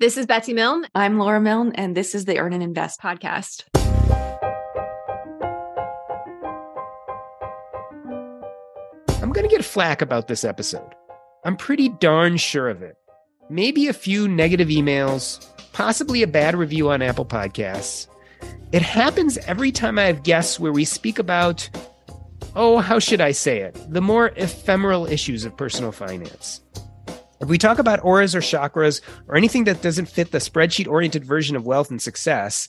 This is Betsy Milne. I'm Laura Milne, and this is the Earn and Invest podcast. I'm going to get flack about this episode. I'm pretty darn sure of it. Maybe a few negative emails, possibly a bad review on Apple Podcasts. It happens every time I have guests where we speak about, oh, how should I say it, the more ephemeral issues of personal finance. If we talk about auras or chakras or anything that doesn't fit the spreadsheet oriented version of wealth and success,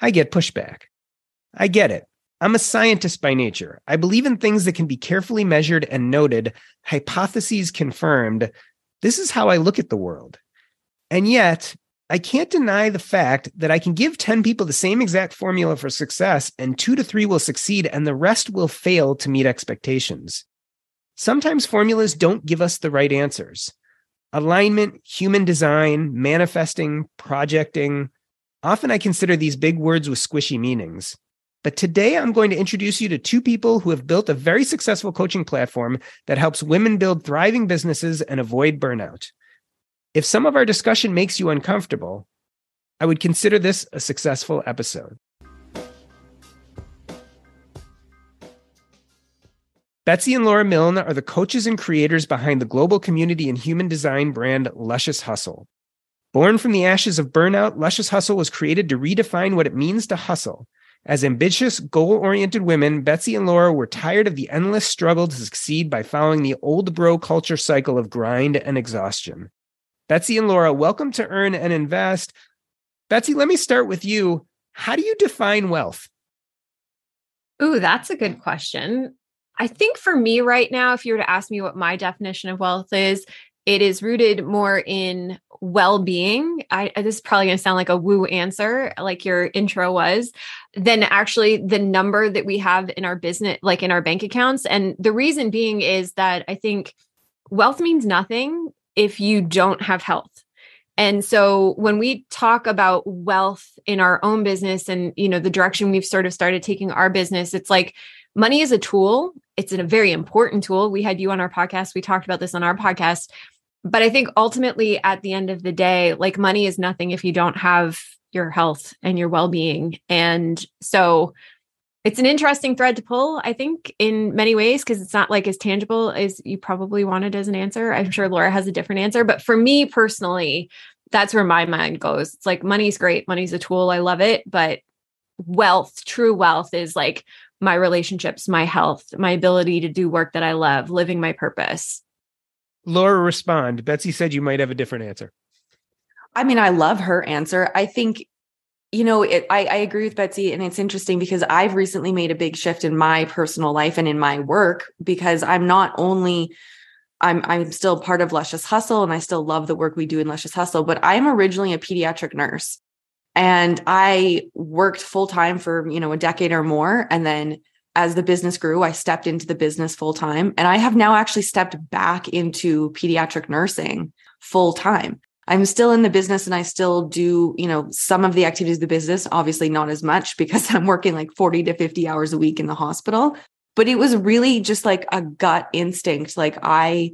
I get pushback. I get it. I'm a scientist by nature. I believe in things that can be carefully measured and noted, hypotheses confirmed. This is how I look at the world. And yet, I can't deny the fact that I can give 10 people the same exact formula for success, and two to three will succeed, and the rest will fail to meet expectations. Sometimes formulas don't give us the right answers. Alignment, human design, manifesting, projecting. Often I consider these big words with squishy meanings. But today I'm going to introduce you to two people who have built a very successful coaching platform that helps women build thriving businesses and avoid burnout. If some of our discussion makes you uncomfortable, I would consider this a successful episode. Betsy and Laura Milne are the coaches and creators behind the global community and human design brand Luscious Hustle. Born from the ashes of burnout, Luscious Hustle was created to redefine what it means to hustle. As ambitious, goal oriented women, Betsy and Laura were tired of the endless struggle to succeed by following the old bro culture cycle of grind and exhaustion. Betsy and Laura, welcome to Earn and Invest. Betsy, let me start with you. How do you define wealth? Ooh, that's a good question. I think for me right now, if you were to ask me what my definition of wealth is, it is rooted more in well-being. I uh, this is probably going to sound like a woo answer, like your intro was, than actually the number that we have in our business, like in our bank accounts. And the reason being is that I think wealth means nothing if you don't have health. And so when we talk about wealth in our own business and you know the direction we've sort of started taking our business, it's like money is a tool. It's a very important tool. We had you on our podcast. We talked about this on our podcast. But I think ultimately, at the end of the day, like money is nothing if you don't have your health and your well being. And so it's an interesting thread to pull, I think, in many ways, because it's not like as tangible as you probably wanted as an answer. I'm sure Laura has a different answer. But for me personally, that's where my mind goes. It's like money's great, money's a tool. I love it. But wealth, true wealth, is like my relationships, my health, my ability to do work that I love, living my purpose. Laura, respond. Betsy said you might have a different answer. I mean, I love her answer. I think, you know, it, I, I agree with Betsy. And it's interesting because I've recently made a big shift in my personal life and in my work because I'm not only I'm I'm still part of Luscious Hustle and I still love the work we do in Luscious Hustle, but I'm originally a pediatric nurse. And I worked full time for, you know, a decade or more. And then as the business grew, I stepped into the business full time. And I have now actually stepped back into pediatric nursing full time. I'm still in the business and I still do, you know, some of the activities of the business, obviously not as much because I'm working like 40 to 50 hours a week in the hospital. But it was really just like a gut instinct. Like I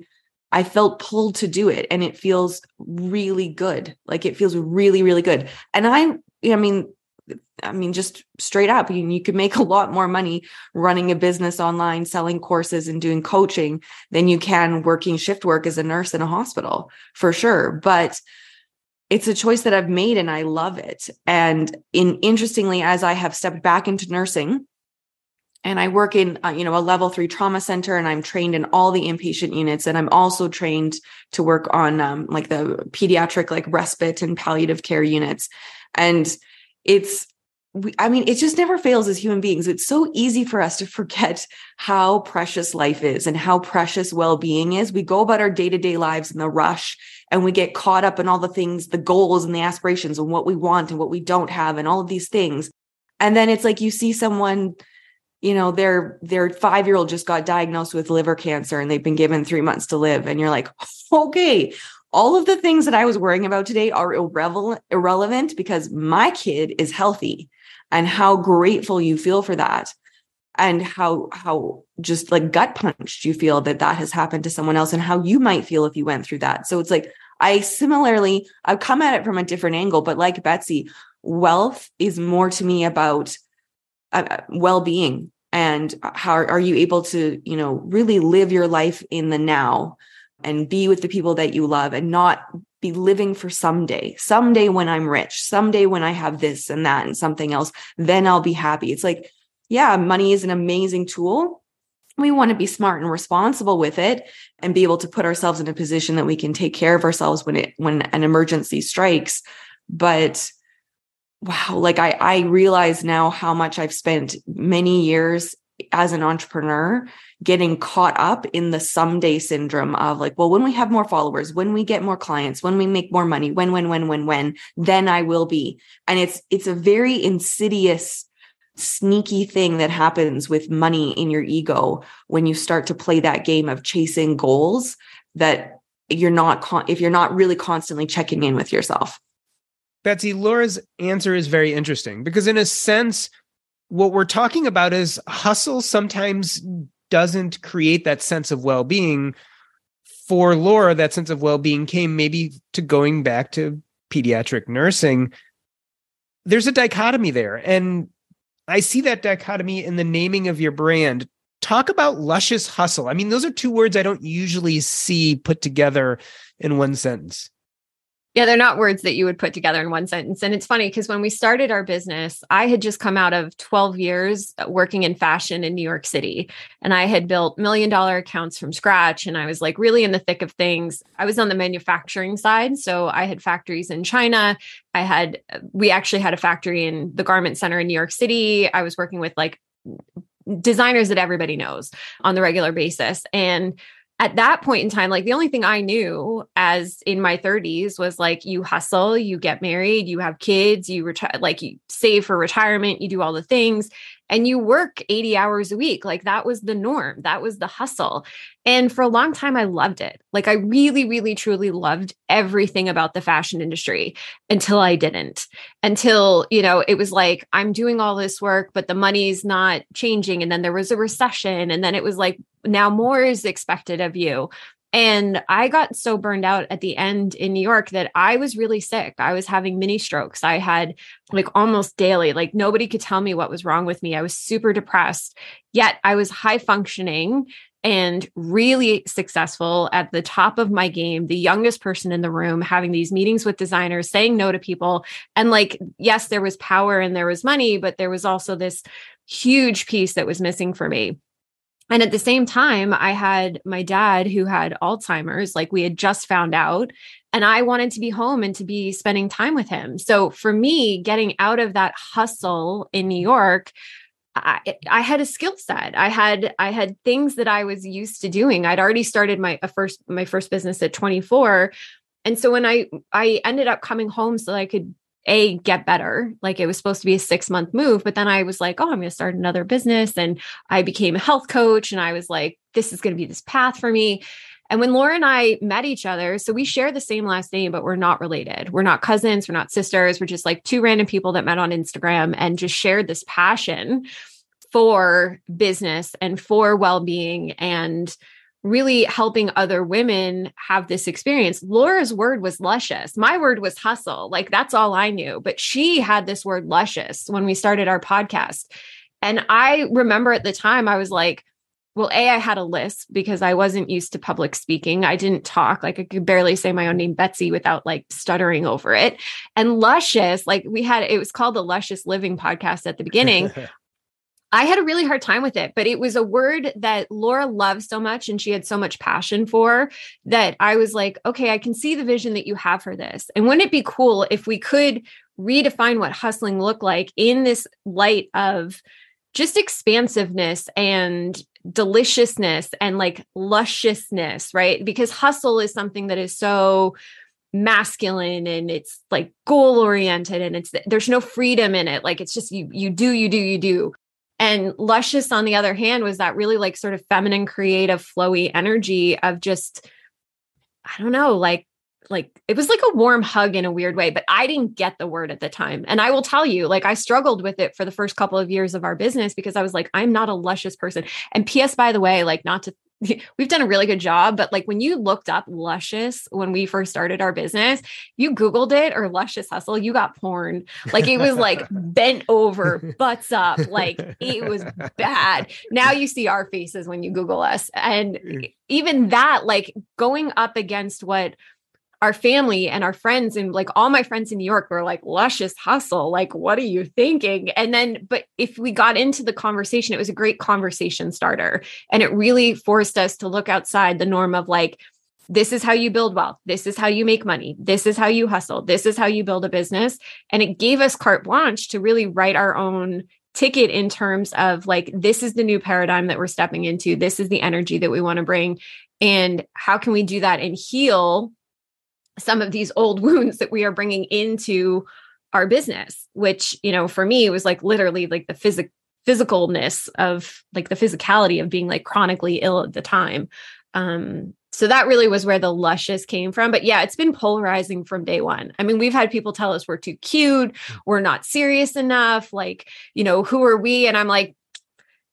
I felt pulled to do it and it feels really good. Like it feels really, really good. And I, I mean, I mean, just straight up, you, you could make a lot more money running a business online, selling courses and doing coaching than you can working shift work as a nurse in a hospital for sure. But it's a choice that I've made and I love it. And in interestingly, as I have stepped back into nursing, and I work in, uh, you know, a level three trauma center, and I'm trained in all the inpatient units, and I'm also trained to work on um, like the pediatric, like respite and palliative care units, and it's I mean, it just never fails as human beings. It's so easy for us to forget how precious life is and how precious well being is. We go about our day to day lives in the rush and we get caught up in all the things, the goals and the aspirations and what we want and what we don't have and all of these things. And then it's like you see someone, you know, their their five year old just got diagnosed with liver cancer and they've been given three months to live. And you're like, okay, all of the things that I was worrying about today are irrelevant, irrelevant because my kid is healthy and how grateful you feel for that and how how just like gut punched you feel that that has happened to someone else and how you might feel if you went through that so it's like i similarly i've come at it from a different angle but like betsy wealth is more to me about uh, uh well-being and how are you able to you know really live your life in the now and be with the people that you love and not be living for someday, someday when I'm rich, someday when I have this and that and something else, then I'll be happy. It's like, yeah, money is an amazing tool. We want to be smart and responsible with it and be able to put ourselves in a position that we can take care of ourselves when it when an emergency strikes. But wow, like I I realize now how much I've spent many years as an entrepreneur getting caught up in the someday syndrome of like well when we have more followers when we get more clients when we make more money when when when when when then i will be. And it's it's a very insidious sneaky thing that happens with money in your ego when you start to play that game of chasing goals that you're not con- if you're not really constantly checking in with yourself betsy laura's answer is very interesting because in a sense what we're talking about is hustle sometimes doesn't create that sense of well-being for laura. That sense of well-being came maybe to going back to pediatric nursing. There's a dichotomy there. And i see that dichotomy in the naming of your brand. Talk about luscious hustle. I mean those are two words i don't usually see put together in one sentence yeah, they're not words that you would put together in one sentence. And it's funny because when we started our business, I had just come out of 12 years uh, working in fashion in New York City. And I had built million dollar accounts from scratch. And I was like really in the thick of things. I was on the manufacturing side. So I had factories in China. I had, uh, we actually had a factory in the garment center in New York City. I was working with like designers that everybody knows on the regular basis. And at that point in time, like the only thing I knew as in my 30s was like you hustle, you get married, you have kids, you retire, like you save for retirement, you do all the things and you work 80 hours a week. Like that was the norm. That was the hustle. And for a long time, I loved it. Like I really, really, truly loved everything about the fashion industry until I didn't. Until, you know, it was like, I'm doing all this work, but the money's not changing. And then there was a recession. And then it was like, now more is expected of you. And I got so burned out at the end in New York that I was really sick. I was having mini strokes. I had like almost daily, like nobody could tell me what was wrong with me. I was super depressed, yet I was high functioning and really successful at the top of my game, the youngest person in the room, having these meetings with designers, saying no to people. And like, yes, there was power and there was money, but there was also this huge piece that was missing for me and at the same time i had my dad who had alzheimer's like we had just found out and i wanted to be home and to be spending time with him so for me getting out of that hustle in new york I, I had a skill set. I had I had things that I was used to doing. I'd already started my first my first business at 24. And so when I I ended up coming home so I could a get better. Like it was supposed to be a six month move but then i was like oh i'm going to start another business and i became a health coach and i was like this is going to be this path for me. And when laura and i met each other so we share the same last name but we're not related. We're not cousins we're not sisters we're just like two random people that met on instagram and just shared this passion for business and for well-being and really helping other women have this experience. Laura's word was luscious. My word was hustle. Like that's all I knew. But she had this word luscious when we started our podcast. And I remember at the time, I was like, well, A, I had a list because I wasn't used to public speaking. I didn't talk, like I could barely say my own name, Betsy, without like stuttering over it. And luscious, like we had, it was called the Luscious Living podcast at the beginning. I had a really hard time with it, but it was a word that Laura loved so much and she had so much passion for that I was like, okay, I can see the vision that you have for this. And wouldn't it be cool if we could redefine what hustling looked like in this light of just expansiveness and deliciousness and like lusciousness, right? Because hustle is something that is so masculine and it's like goal oriented and it's there's no freedom in it. Like it's just you you do you do you do. And luscious on the other hand was that really like sort of feminine creative flowy energy of just I don't know, like like it was like a warm hug in a weird way, but I didn't get the word at the time. And I will tell you, like I struggled with it for the first couple of years of our business because I was like, I'm not a luscious person. And PS, by the way, like not to we've done a really good job, but like when you looked up luscious when we first started our business, you Googled it or luscious hustle, you got porn. Like it was like bent over, butts up. Like it was bad. Now you see our faces when you Google us. And mm. even that, like going up against what our family and our friends and like all my friends in New York were like luscious hustle like what are you thinking? And then but if we got into the conversation it was a great conversation starter. And it really forced us to look outside the norm of like this is how you build wealth. This is how you make money. This is how you hustle. This is how you build a business. And it gave us carte blanche to really write our own ticket in terms of like this is the new paradigm that we're stepping into. This is the energy that we want to bring. And how can we do that and heal some of these old wounds that we are bringing into our business which you know for me was like literally like the physic physicalness of like the physicality of being like chronically ill at the time. Um so that really was where the luscious came from. But yeah it's been polarizing from day one. I mean we've had people tell us we're too cute we're not serious enough like you know who are we? And i'm like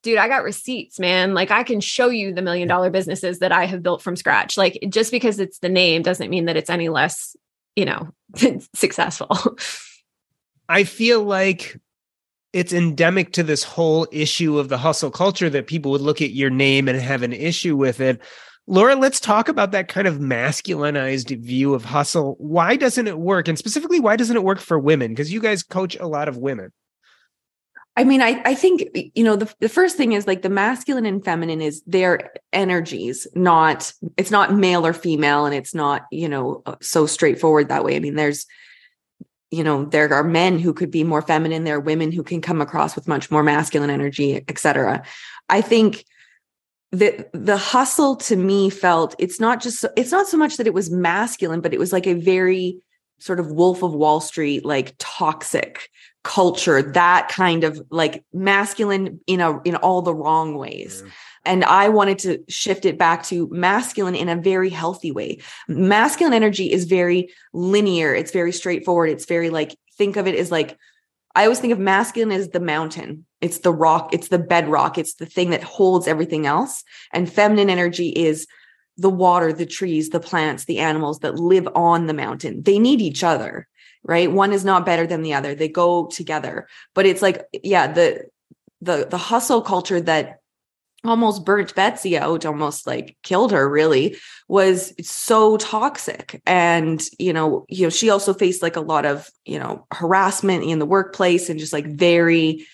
dude, I got receipts, man. Like I can show you the million dollar businesses that I have built from scratch. Like just because it's the name doesn't mean that it's any less, you know, successful. I feel like it's endemic to this whole issue of the hustle culture that people would look at your name and have an issue with it. Laura, let's talk about that kind of masculinized view of hustle. Why doesn't it work? And specifically, why doesn't it work for women? Because you guys coach a lot of women. I mean, I, I think, you know, the, the first thing is like the masculine and feminine is their energies, not, it's not male or female, and it's not, you know, uh, so straightforward that way. I mean, there's, you know, there are men who could be more feminine, there are women who can come across with much more masculine energy, etc. I think the the hustle to me felt it's not just it's not so much that it was masculine, but it was like a very sort of wolf of wall street like toxic culture that kind of like masculine in a in all the wrong ways. Yeah. and i wanted to shift it back to masculine in a very healthy way. Masculine energy is very linear. It's very straightforward. It's very like think of it as like i always think of masculine as the mountain. It's the rock it's the bedrock. It's the thing that holds everything else. And feminine energy is the water the trees the plants the animals that live on the mountain. They need each other right? One is not better than the other. They go together. But it's like yeah the the the hustle culture that almost burnt Betsy out, almost like killed her really, was so toxic. And, you know, you know, she also faced like a lot of, you know, harassment in the workplace and just like very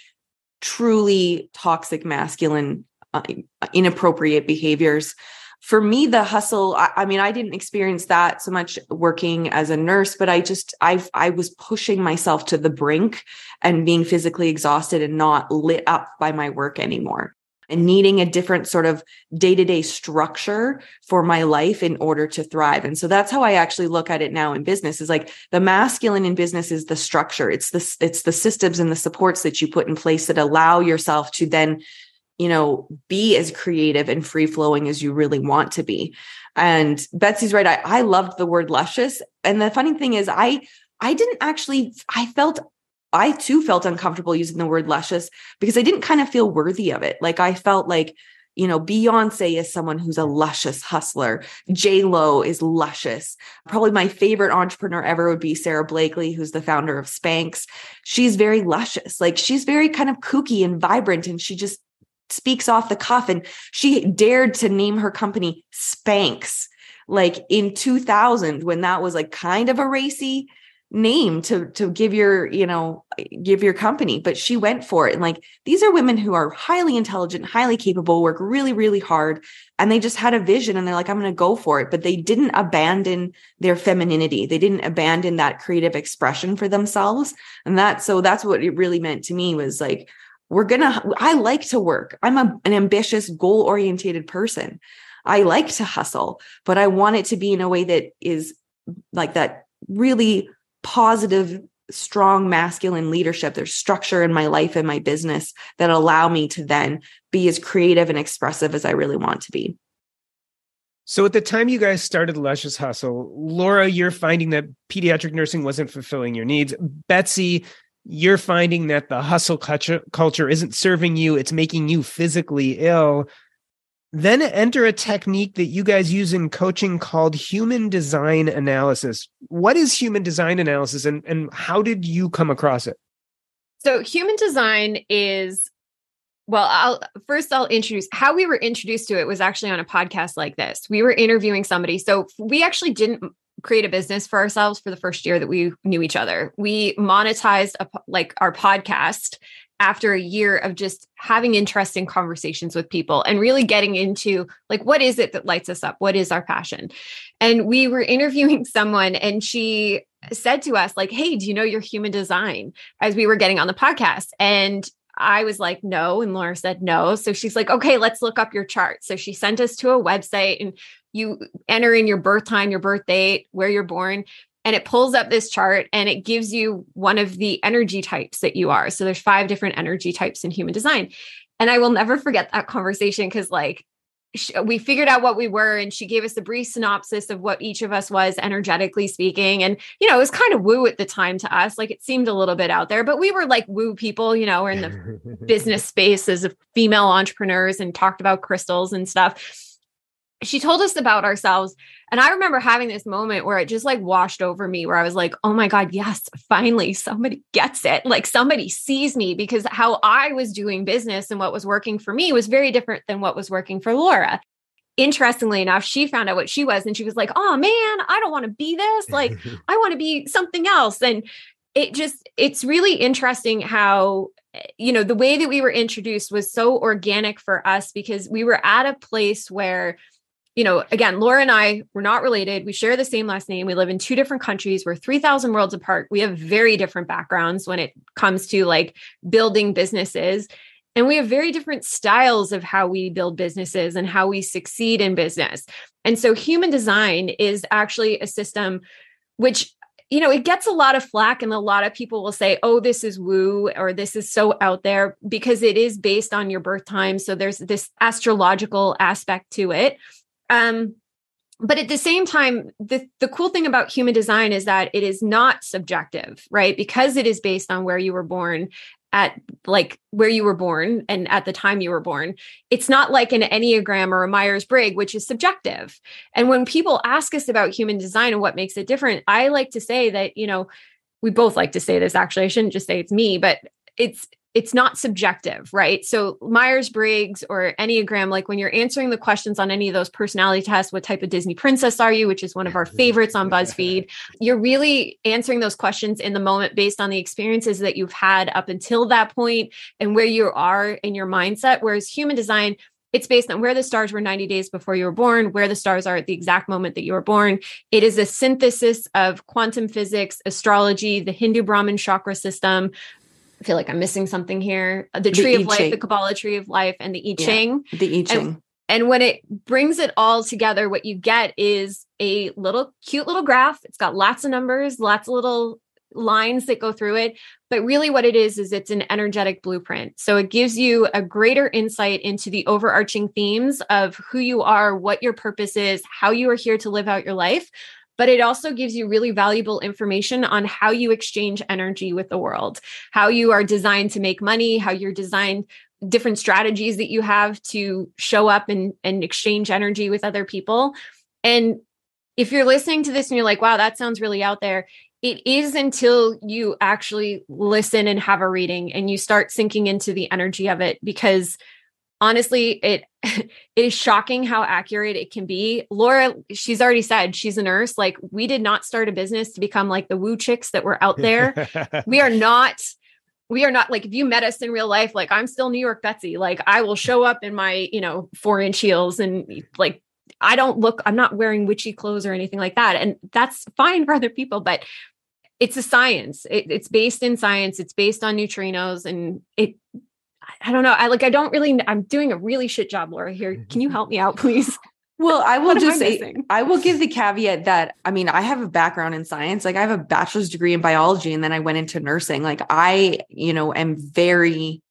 truly toxic masculine uh, inappropriate behaviors for me the hustle I, I, mean i didn't experience that so much working as a nurse but i just i i was pushing myself to the brink and being physically exhausted and not lit up by my work anymore and needing a different sort of day-to-day structure for my life in order to thrive. And so that's how i actually look at it now in business is like the masculine in business is the structure. It's the it's the systems and the supports that you put in place that allow yourself to then you know, be as creative and free flowing as you really want to be. And Betsy's right. I, I loved the word luscious. And the funny thing is, I I didn't actually, I felt I too felt uncomfortable using the word luscious because I didn't kind of feel worthy of it. Like I felt like, You know, Beyonce is someone who's a luscious hustler. J Lo is luscious. Probably my favorite entrepreneur ever would be Sara Blakely, who's the founder of Spanx. She's very luscious. Like she's very kind of kooky and vibrant, and she just speaks off the cuff. And she dared to name her company Spanx, like in 2000 when that was like kind of a racy name to to give your you know give your company but she went for it. And like these are women who are highly intelligent highly capable work really really hard and they just had a vision and they're like i'm going to go for it. But they didn't abandon their femininity. They didn't abandon that creative expression for themselves. And that so that's what it really meant to me was like we're going to i like to work. I'm a, an ambitious goal orientated person. I like to hustle but i want it to be in a way that is like that really positive strong masculine leadership. There's structure in my life and my business that allow me to then be as creative and expressive as i really want to be. So at the time you guys started luscious hustle laura you're finding that pediatric nursing wasn't fulfilling your needs. Betsy you're finding that the hustle culture, culture isn't serving you it's making you physically ill then enter a technique that you guys use in coaching called human design analysis. What is human design analysis and, and how did you come across it? So, human design is well, I'll first I'll introduce how we were introduced to it was actually on a podcast like this. We were interviewing somebody. So, we actually didn't create a business for ourselves for the first year that we knew each other. We monetized a, like our podcast after a year of just having interesting conversations with people and really getting into like what is it that lights us up what is our passion and we were interviewing someone and she said to us like hey do you know your human design as we were getting on the podcast and I was like, no. And Laura said, no. So she's like, okay, let's look up your chart. So she sent us to a website and you enter in your birth time, your birth date, where you're born and it pulls up this chart and it gives you one of the energy types that you are. So there's five different energy types in human design. And I will never forget that conversation because like we figured out what we were and she gave us a brief synopsis of what each of us was energetically speaking and you know it was kind of woo at the time to us like it seemed a little bit out there but we were like woo people you know we're in the business space as female entrepreneurs and talked about crystals and stuff she told us about ourselves and i remember having this moment where it just like washed over me where i was like oh my god yes finally somebody gets it. Like somebody sees me because how i was doing business and what was working for me was very different than what was working for laura. Interestingly enough she found out what she was and she was like oh man i don't want to be this. Like i want to be something else. And it just it's really interesting how eh, you know the way that we were introduced was so organic for us because we were at a place where you know, again, Laura and I, we're not related. We share the same last name. We live in two different countries. We're 3,000 worlds apart. We have very different backgrounds when it comes to like building businesses. And we have very different styles of how we build businesses and how we succeed in business. And so, human design is actually a system which you know, it gets a lot of flack, and a lot of people will say, oh, this is woo, or this is so out there because it is based on your birth time. So there's this astrological aspect to it. Um, but at the same time, the, the cool thing about human design is that it is not subjective, right? Because it is based on where you were born at like where you were born and at the time you were born. It's not like an Enneagram or a Myers Briggs, which is subjective. And when people ask us about human design and what makes it different, I like to say that, you know, we both like to say this actually. I shouldn't just say it's me, but it's it's not subjective, right? So Myers Briggs or Enneagram, like when you're answering the questions on any of those personality tests, what type of Disney princess are you, which is one of our favorites on BuzzFeed, you're really answering those questions in the moment based on the experiences that you've had up until that point and where you are in your mindset. Whereas human design, it's based on where the stars were 90 days before you were born, where the stars are at the exact moment that you were born. It is a synthesis of quantum physics, astrology, the Hindu Brahmin chakra system, I feel like I'm missing something here. Uh, the tree the of life, the Kabbalah tree of life, and the I Ching. Yeah, the I Ching. And, and when it brings it all together, what you get is a little cute little graph. It's got lots of numbers, lots of little lines that go through it. But really, what it is, is it's an energetic blueprint. So it gives you a greater insight into the overarching themes of who you are, what your purpose is, how you are here to live out your life, but it also gives you really valuable information on how you exchange energy with the world, how you are designed to make money, how you're designed different strategies that you have to show up and and exchange energy with other people. And if you're listening to this and you're like wow that sounds really out there it is until you actually listen and have a reading and you start sinking into the energy of it because honestly it it is shocking how accurate it can be. Laura she's already said she's a nurse. Like we did not start a business to become like the woo chicks that were out there. We are not we are not like if you met us in real life like i'm still new york betsy. Like i will show up in my you know four inch heels and like i don't look i'm not wearing witchy clothes or anything like that. And that's fine for other people but it's a science. It, it's based in science. It's based on neutrinos and it I don't know. I like, I don't really, I'm doing a really shit job, Laura, here. Mm-hmm. Can you help me out, please? Well, I will just I say, I will give the caveat that, I mean, I have a background in science. Like, I have a bachelor's degree in biology, and then I went into nursing. Like, I, you know, am very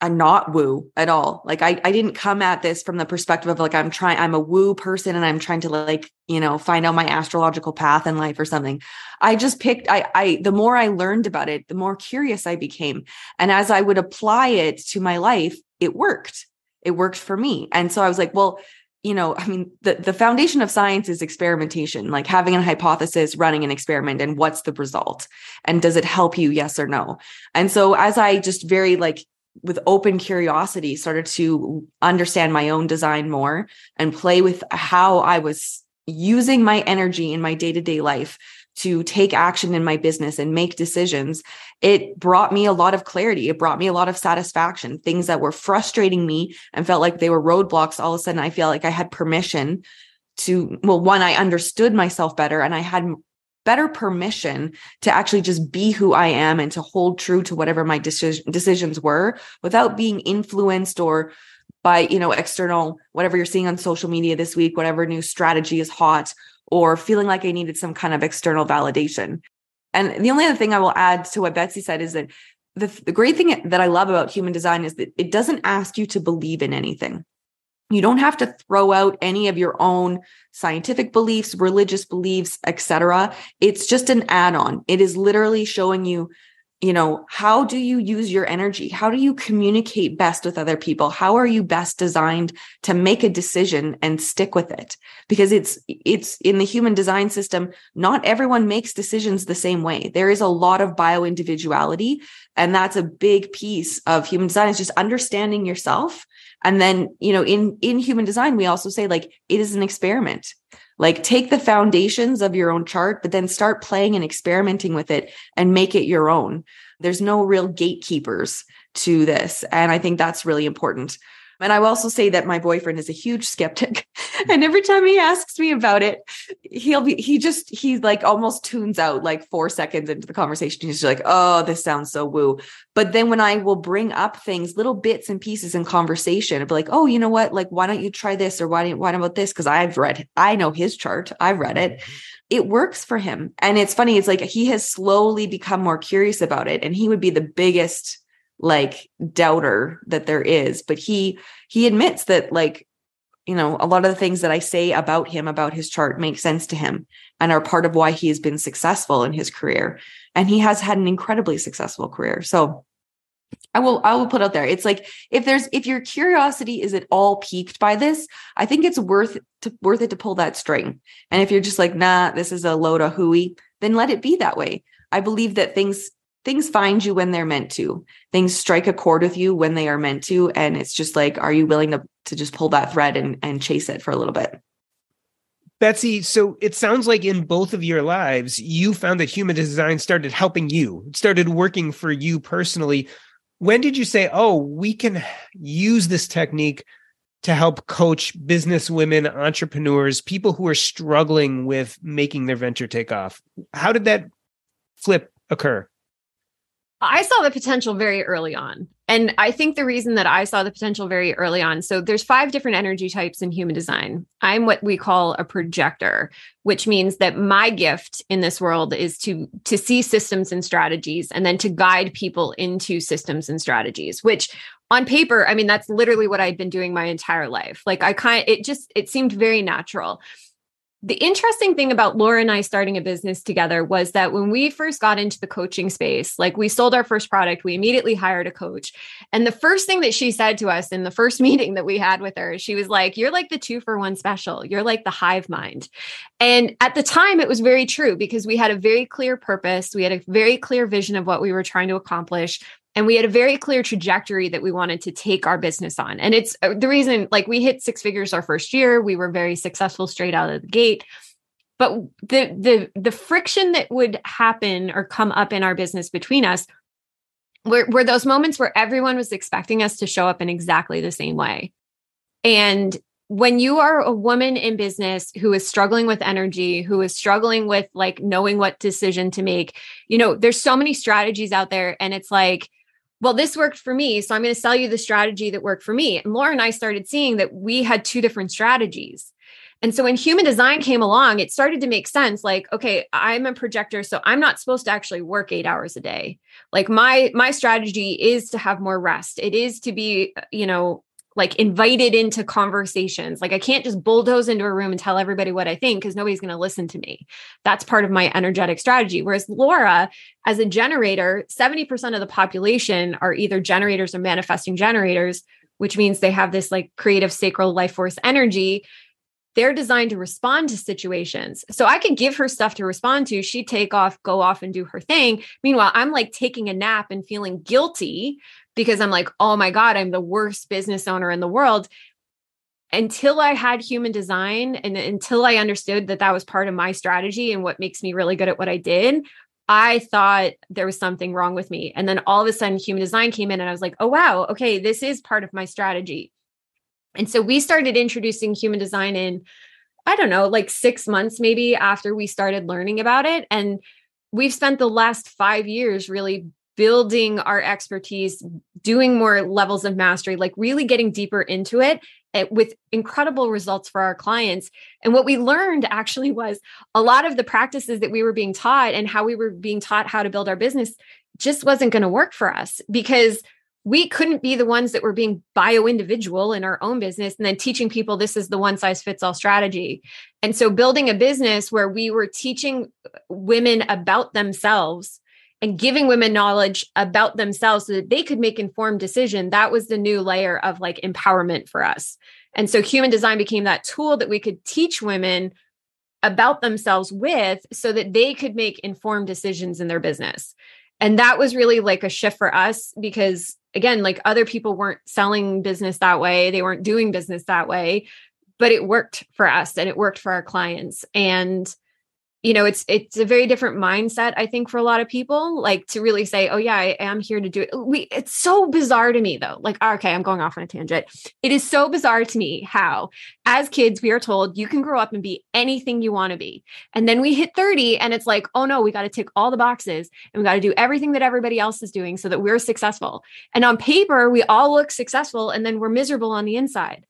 a not woo at all. Like I, I didn't come at this from the perspective of like I'm trying, I'm a woo person and I'm trying to like, you know, find out my astrological path in life or something. I just picked, I, I, the more I learned about it, the more curious I became. And as I would apply it to my life, it worked. It worked for me. And so I was like, well, you know, I mean, the, the foundation of science is experimentation, like having a hypothesis, running an experiment, and what's the result? And does it help you? Yes or no? And so as I just very like with open curiosity started to understand my own design more and play with how I was using my energy in my day-to-day life to take action in my business and make decisions, it brought me a lot of clarity. It brought me a lot of satisfaction. Things that were frustrating me and felt like they were roadblocks. All of a sudden, I feel like I had permission to, well, one, I understood myself better and I had better permission to actually just be who I am and to hold true to whatever my decision, decisions were without being influenced or by, you know, external, whatever you're seeing on social media this week, whatever new strategy is hot, or feeling like I needed some kind of external validation. And the only other thing I will add to what Betsy said is that the, the great thing that I love about human design is that it doesn't ask you to believe in anything. You don't have to throw out any of your own scientific beliefs, religious beliefs, etc. It's just an add-on. It is literally showing you you know how do you use your energy how do you communicate best with other people how are you best designed to make a decision and stick with it because it's it's in the human design system not everyone makes decisions the same way there is a lot of bio individuality and that's a big piece of human design is just understanding yourself and then you know in in human design we also say like it is an experiment like take the foundations of your own chart, but then start playing and experimenting with it and make it your own. There's no real gatekeepers to this. And I think that's really important. And I will also say that my boyfriend is a huge skeptic. and every time he asks me about it, he'll be, he just, he like almost tunes out like four seconds into the conversation. He's like, oh, this sounds so woo. But then when I will bring up things, little bits and pieces in conversation, I'll be like, oh, you know what? Like, why don't you try this? Or why, don't, why about this? Cause I've read, I know his chart. I've read it. Mm-hmm. It works for him. And it's funny. It's like he has slowly become more curious about it. And he would be the biggest like doubter that there is but he he admits that like you know a lot of the things that i say about him about his chart make sense to him and are part of why he has been successful in his career. And he has had an incredibly successful career. So i will i will put out there it's like if there's if your curiosity is at all piqued by this i think it's worth to worth it to pull that string. And if you're just like nah this is a load of hooey then let it be that way. I believe that things things find you when they're meant to. Things strike a chord with you when they are meant to. And it's just like, are you willing to, to just pull that thread and, and chase it for a little bit? Betsy, so it sounds like in both of your lives, you found that human design started helping you, it started working for you personally. When did you say, oh, we can use this technique to help coach business women, entrepreneurs, people who are struggling with making their venture take off? How did that flip occur? I saw the potential very early on. And I think the reason that I saw the potential very early on, so there's five different energy types in human design. I'm what we call a projector, which means that my gift in this world is to to see systems and strategies and then to guide people into systems and strategies, which on paper, I mean that's literally what I'd been doing my entire life. Like I kind it just it seemed very natural the interesting thing about Laura and I starting a business together was that when we first got into the coaching space, like we sold our first product, we immediately hired a coach. And the first thing that she said to us in the first meeting that we had with her, she was like, You're like the two for one special. You're like the hive mind. And at the time, it was very true because we had a very clear purpose. We had a very clear vision of what we were trying to accomplish and we had a very clear trajectory that we wanted to take our business on. And it's uh, the reason like we hit six figures our first year. We were very successful straight out of the gate. But the the the friction that would happen or come up in our business between us were, were those moments where everyone was expecting us to show up in exactly the same way. And when you are a woman in business who is struggling with energy, who is struggling with like knowing what decision to make, you know, there's so many strategies out there. And it's like, well, this worked for me. So I'm going to sell you the strategy that worked for me. And Laura and I started seeing that we had two different strategies. And so when human design came along, it started to make sense. Like, okay, I'm a projector, so I'm not supposed to actually work eight hours a day. Like my my strategy is to have more rest. It is to be, uh, you know, like invited into conversations. Like I can't just bulldoze into a room and tell everybody what I think because nobody's going to listen to me. That's part of my energetic strategy. Whereas Laura, as a generator, 70% of the population are either generators or manifesting generators, which means they have this like creative sacral life force energy. They're designed to respond to situations. So I could give her stuff to respond to. She'd take off, go off and do her thing. Meanwhile, I'm like taking a nap and feeling guilty because I'm like, oh my God, I'm the worst business owner in the world. Until I had human design and until I understood that that was part of my strategy and what makes me really good at what I did, I thought there was something wrong with me. And then all of a sudden, human design came in, and I was like, oh, wow, okay, this is part of my strategy. And so we started introducing human design in, I don't know, like six months maybe after we started learning about it. And we've spent the last five years really building our expertise, doing more levels of mastery, like really getting deeper into it eh, with incredible results for our clients. And what we learned actually was a lot of the practices that we were being taught and how we were being taught how to build our business just wasn't going to work for us because we couldn't be the ones that were being bio individual in our own business and then teaching people this is the one size fits all strategy. And so building a business where we were teaching women about themselves and giving women knowledge about themselves so that they could make informed decision that was the new layer of like empowerment for us. And so human design became that tool that we could teach women about themselves with so that they could make informed decisions in their business. And that was really like a shift for us because again like other people weren't selling business that way. They weren't doing business that way. But it worked for us and it worked for our clients. And you know it's it's a very different mindset i think for a lot of people like to really say oh yeah i am here to do it. We it's so bizarre to me though like ah, okay i'm going off on a tangent. It is so bizarre to me how as kids we are told you can grow up and be anything you want to be. And then we hit 30 and it's like oh no we got to tick all the boxes and we got to do everything that everybody else is doing so that we're successful. And on paper we all look successful and then we're miserable on the inside.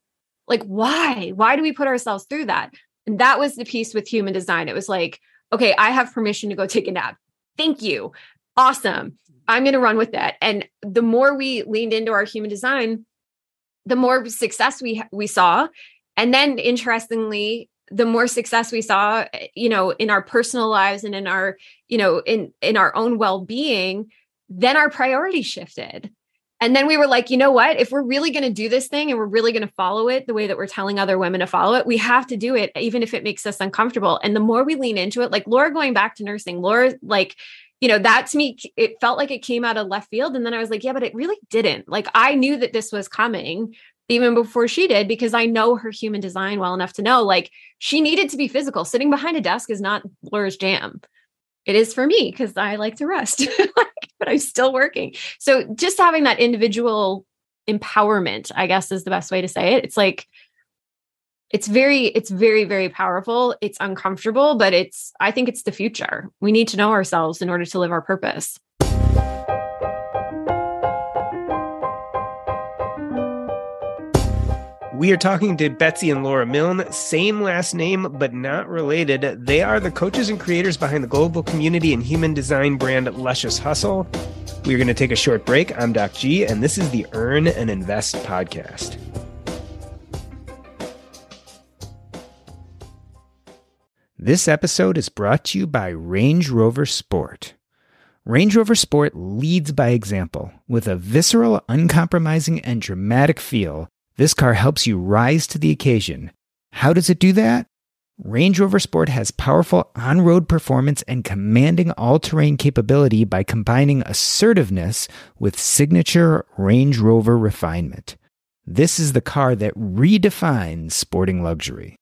Like why? Why do we put ourselves through that and that was the piece with human design. It was like, okay, I have permission to go take a nap. Thank you. Awesome. I'm going to run with that. And the more we leaned into our human design, the more success we we saw. And then interestingly, the more success we saw, you know, in our personal lives and in our, you know, in in our own well-being, then our priorities shifted. And then we were like, you know what? If we're really going to do this thing and we're really going to follow it the way that we're telling other women to follow it, we have to do it, even if it makes us uncomfortable. And the more we lean into it, like Laura going back to nursing, Laura, like, you know, that to me, it felt like it came out of left field. And then I was like, yeah, but it really didn't. Like, I knew that this was coming even before she did because I know her human design well enough to know like she needed to be physical. Sitting behind a desk is not Laura's jam it is for me because I like to rest, but I'm still working. So just having that individual empowerment, I guess is the best way to say it. It's like, it's very, it's very, very powerful. It's uncomfortable, but it's, I think it's the future. We need to know ourselves in order to live our purpose. We are talking to Betsy and Laura Milne, same last name, but not related. They are the coaches and creators behind the global community and human design brand Luscious Hustle. We're going to take a short break. I'm Doc G, and this is the Earn and Invest podcast. This episode is brought to you by Range Rover Sport. Range Rover Sport leads by example. With a visceral, uncompromising, and dramatic feel, this car helps you rise to the occasion. How does it do that? Range Rover Sport has powerful on road performance and commanding all terrain capability by combining assertiveness with signature Range Rover refinement. This is the car that redefines sporting luxury.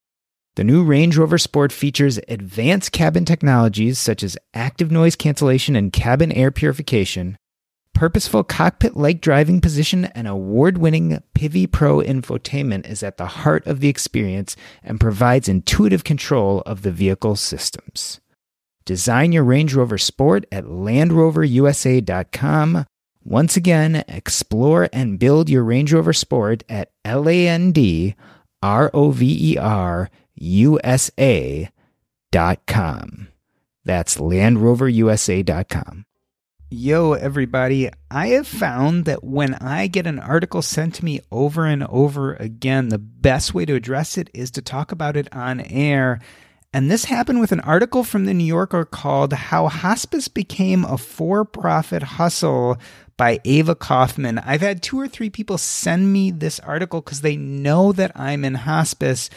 The new Range Rover Sport features advanced cabin technologies such as active noise cancellation and cabin air purification, purposeful cockpit like driving position, and award winning Pivi Pro infotainment is at the heart of the experience and provides intuitive control of the vehicle systems. Design your Range Rover Sport at LandRoverUSA.com. Once again, explore and build your Range Rover Sport at L A N D R O V E R USA.com. That's LandRoverUSA.com. Yo, everybody. I have found that when I get an article sent to me over and over again, the best way to address it is to talk about it on air. And this happened with an article from the New Yorker called How Hospice Became a For Profit Hustle by Ava Kofman. I've had two or three people send me this article because they know that I'm in hospice.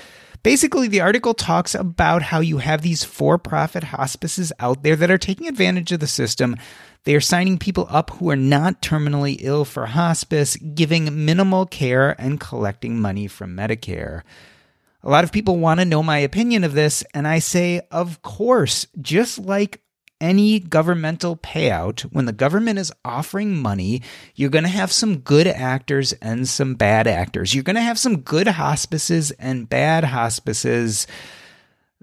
Basically, the article talks about how you have these for profit hospices out there that are taking advantage of the system. They are signing people up who are not terminally ill for hospice, giving minimal care, and collecting money from Medicare. A lot of people want to know my opinion of this, and I say, of course, just like any governmental payout, when the government is offering money, you're going to have some good actors and some bad actors. You're going to have some good hospices and bad hospices.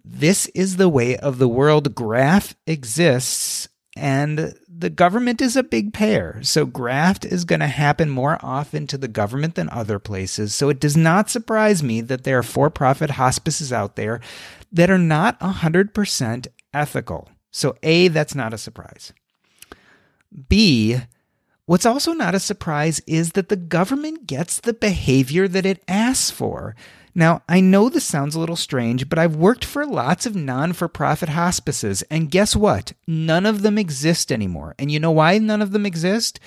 This is the way of the world. Graft exists, and the government is a big payer. So, graft is going to happen more often to the government than other places. So, it does not surprise me that there are for profit hospices out there that are not 100% ethical. So, A, that's not a surprise. B, what's also not a surprise is that the government gets the behavior that it asks for. Now, I know this sounds a little strange, but I've worked for lots of non for profit hospices, and guess what? None of them exist anymore. And you know why none of them exist?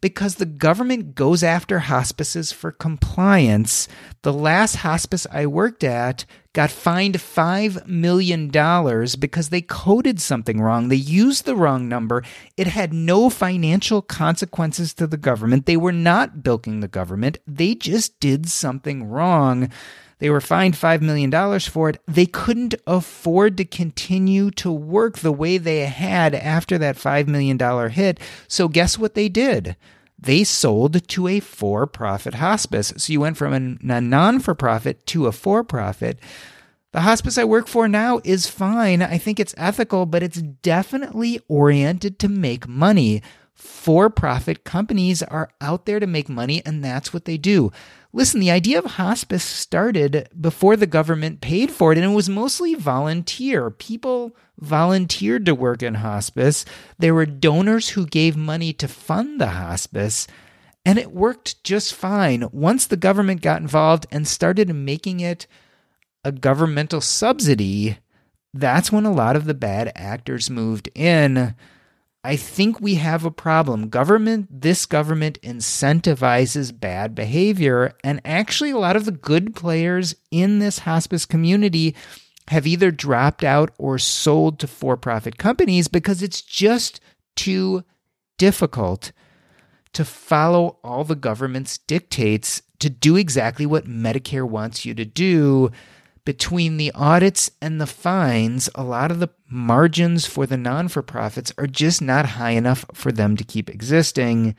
Because the government goes after hospices for compliance. The last hospice I worked at got fined $5 million because they coded something wrong. They used the wrong number. It had no financial consequences to the government. They were not bilking the government, they just did something wrong. They were fined $5 million for it. They couldn't afford to continue to work the way they had after that $5 million hit. So, guess what they did? They sold to a for profit hospice. So, you went from a non for profit to a for profit. The hospice I work for now is fine. I think it's ethical, but it's definitely oriented to make money. For profit companies are out there to make money, and that's what they do. Listen, the idea of hospice started before the government paid for it, and it was mostly volunteer. People volunteered to work in hospice. There were donors who gave money to fund the hospice, and it worked just fine. Once the government got involved and started making it a governmental subsidy, that's when a lot of the bad actors moved in. I think we have a problem. Government, this government incentivizes bad behavior. And actually, a lot of the good players in this hospice community have either dropped out or sold to for profit companies because it's just too difficult to follow all the government's dictates to do exactly what Medicare wants you to do between the audits and the fines, a lot of the margins for the non for profits are just not high enough for them to keep existing.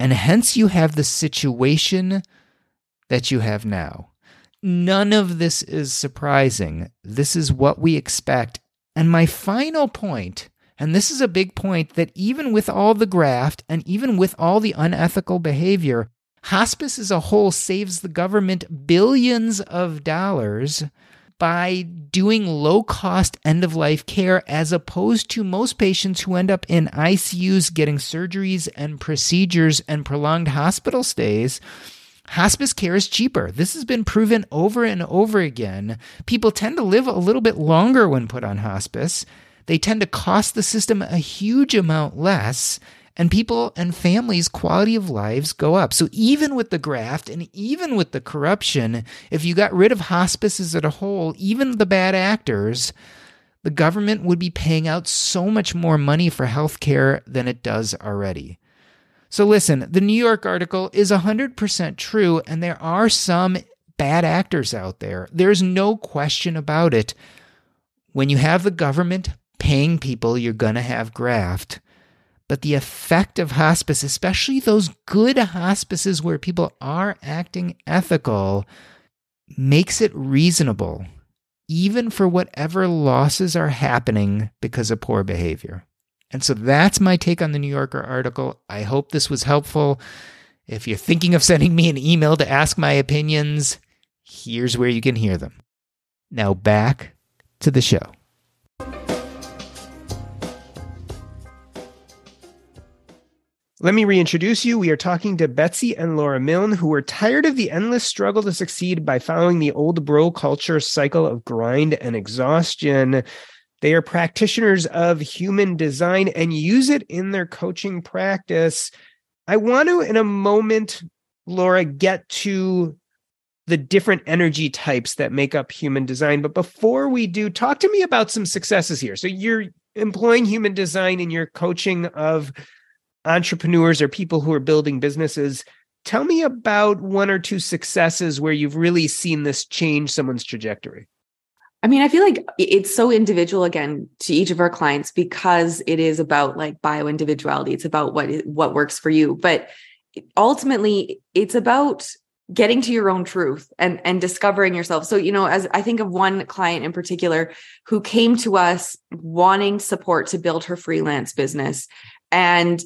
And hence, you have the situation that you have now. None of this is surprising. This is what we expect. And my final point, and this is a big point, that even with all the graft and even with all the unethical behavior, hospice as a whole saves the government billions of dollars by doing low cost end of life care as opposed to most patients who end up in ICUs getting surgeries and procedures and prolonged hospital stays. Hospice care is cheaper. This has been proven over and over again. People tend to live a little bit longer when put on hospice. They tend to cost the system a huge amount less, and people and families' quality of lives go up. So, even with the graft and even with the corruption, if you got rid of hospices as a whole, even the bad actors, the government would be paying out so much more money for health care than it does already. So listen, the New York article is 100% true, and there are some bad actors out there. There's no question about it. When you have the government paying people, you're going to have graft. But the effect of hospice, especially those good hospices where people are acting ethical, makes it reasonable, even for whatever losses are happening because of poor behavior. And so that's my take on the New Yorker article. I hope this was helpful. If you're thinking of sending me an email to ask my opinions, here's where you can hear them. Now back to the show. Let me reintroduce you. We are talking to Betsy and Laura Milne, who are tired of the endless struggle to succeed by following the old bro culture cycle of grind and exhaustion. They are practitioners of human design and use it in their coaching practice. I want to, in a moment, Laura, get to the different energy types that make up human design. But before we do, talk to me about some successes here. So you're employing human design in your coaching of entrepreneurs or people who are building businesses. Tell me about one or two successes where you've really seen this change someone's trajectory. I mean, I feel like it's so individual again to each of our clients because it is about like bio individuality. It's about what what works for you, but ultimately, it's about getting to your own truth and and discovering yourself. So, you know, as I think of one client in particular who came to us wanting support to build her freelance business, and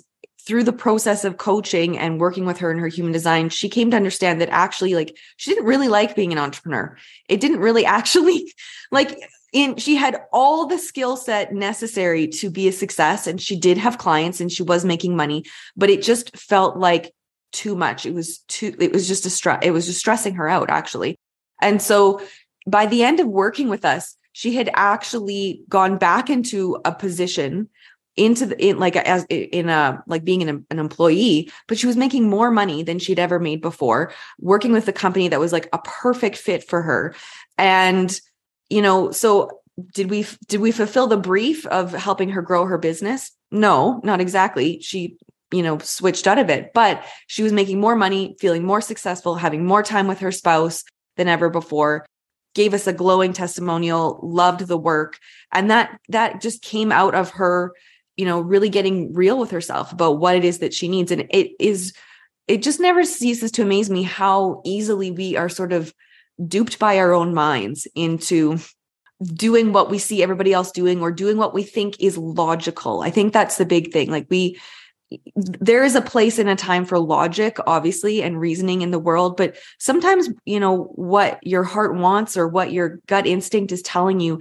through the process of coaching and working with her in her human design, she came to understand that actually, like, she didn't really like being an entrepreneur. It didn't really actually, like, in she had all the skill set necessary to be a success, and she did have clients and she was making money, but it just felt like too much. It was too. It was just a stress. It was just stressing her out, actually. And so, by the end of working with us, she had actually gone back into a position into the in like as in a like being an, an employee but she was making more money than she'd ever made before working with a company that was like a perfect fit for her. And you know so did we did we fulfill the brief of helping her grow her business? No not exactly. She you know switched out of it but she was making more money feeling more successful having more time with her spouse than ever before gave us a glowing testimonial loved the work and that that just came out of her you know, really getting real with herself about what it is that she needs. And it is, it just never ceases to amaze me how easily we are sort of duped by our own minds into doing what we see everybody else doing or doing what we think is logical. I think that's the big thing. Like we, there is a place and a time for logic obviously and reasoning in the world but sometimes you know what your heart wants or what your gut instinct is telling you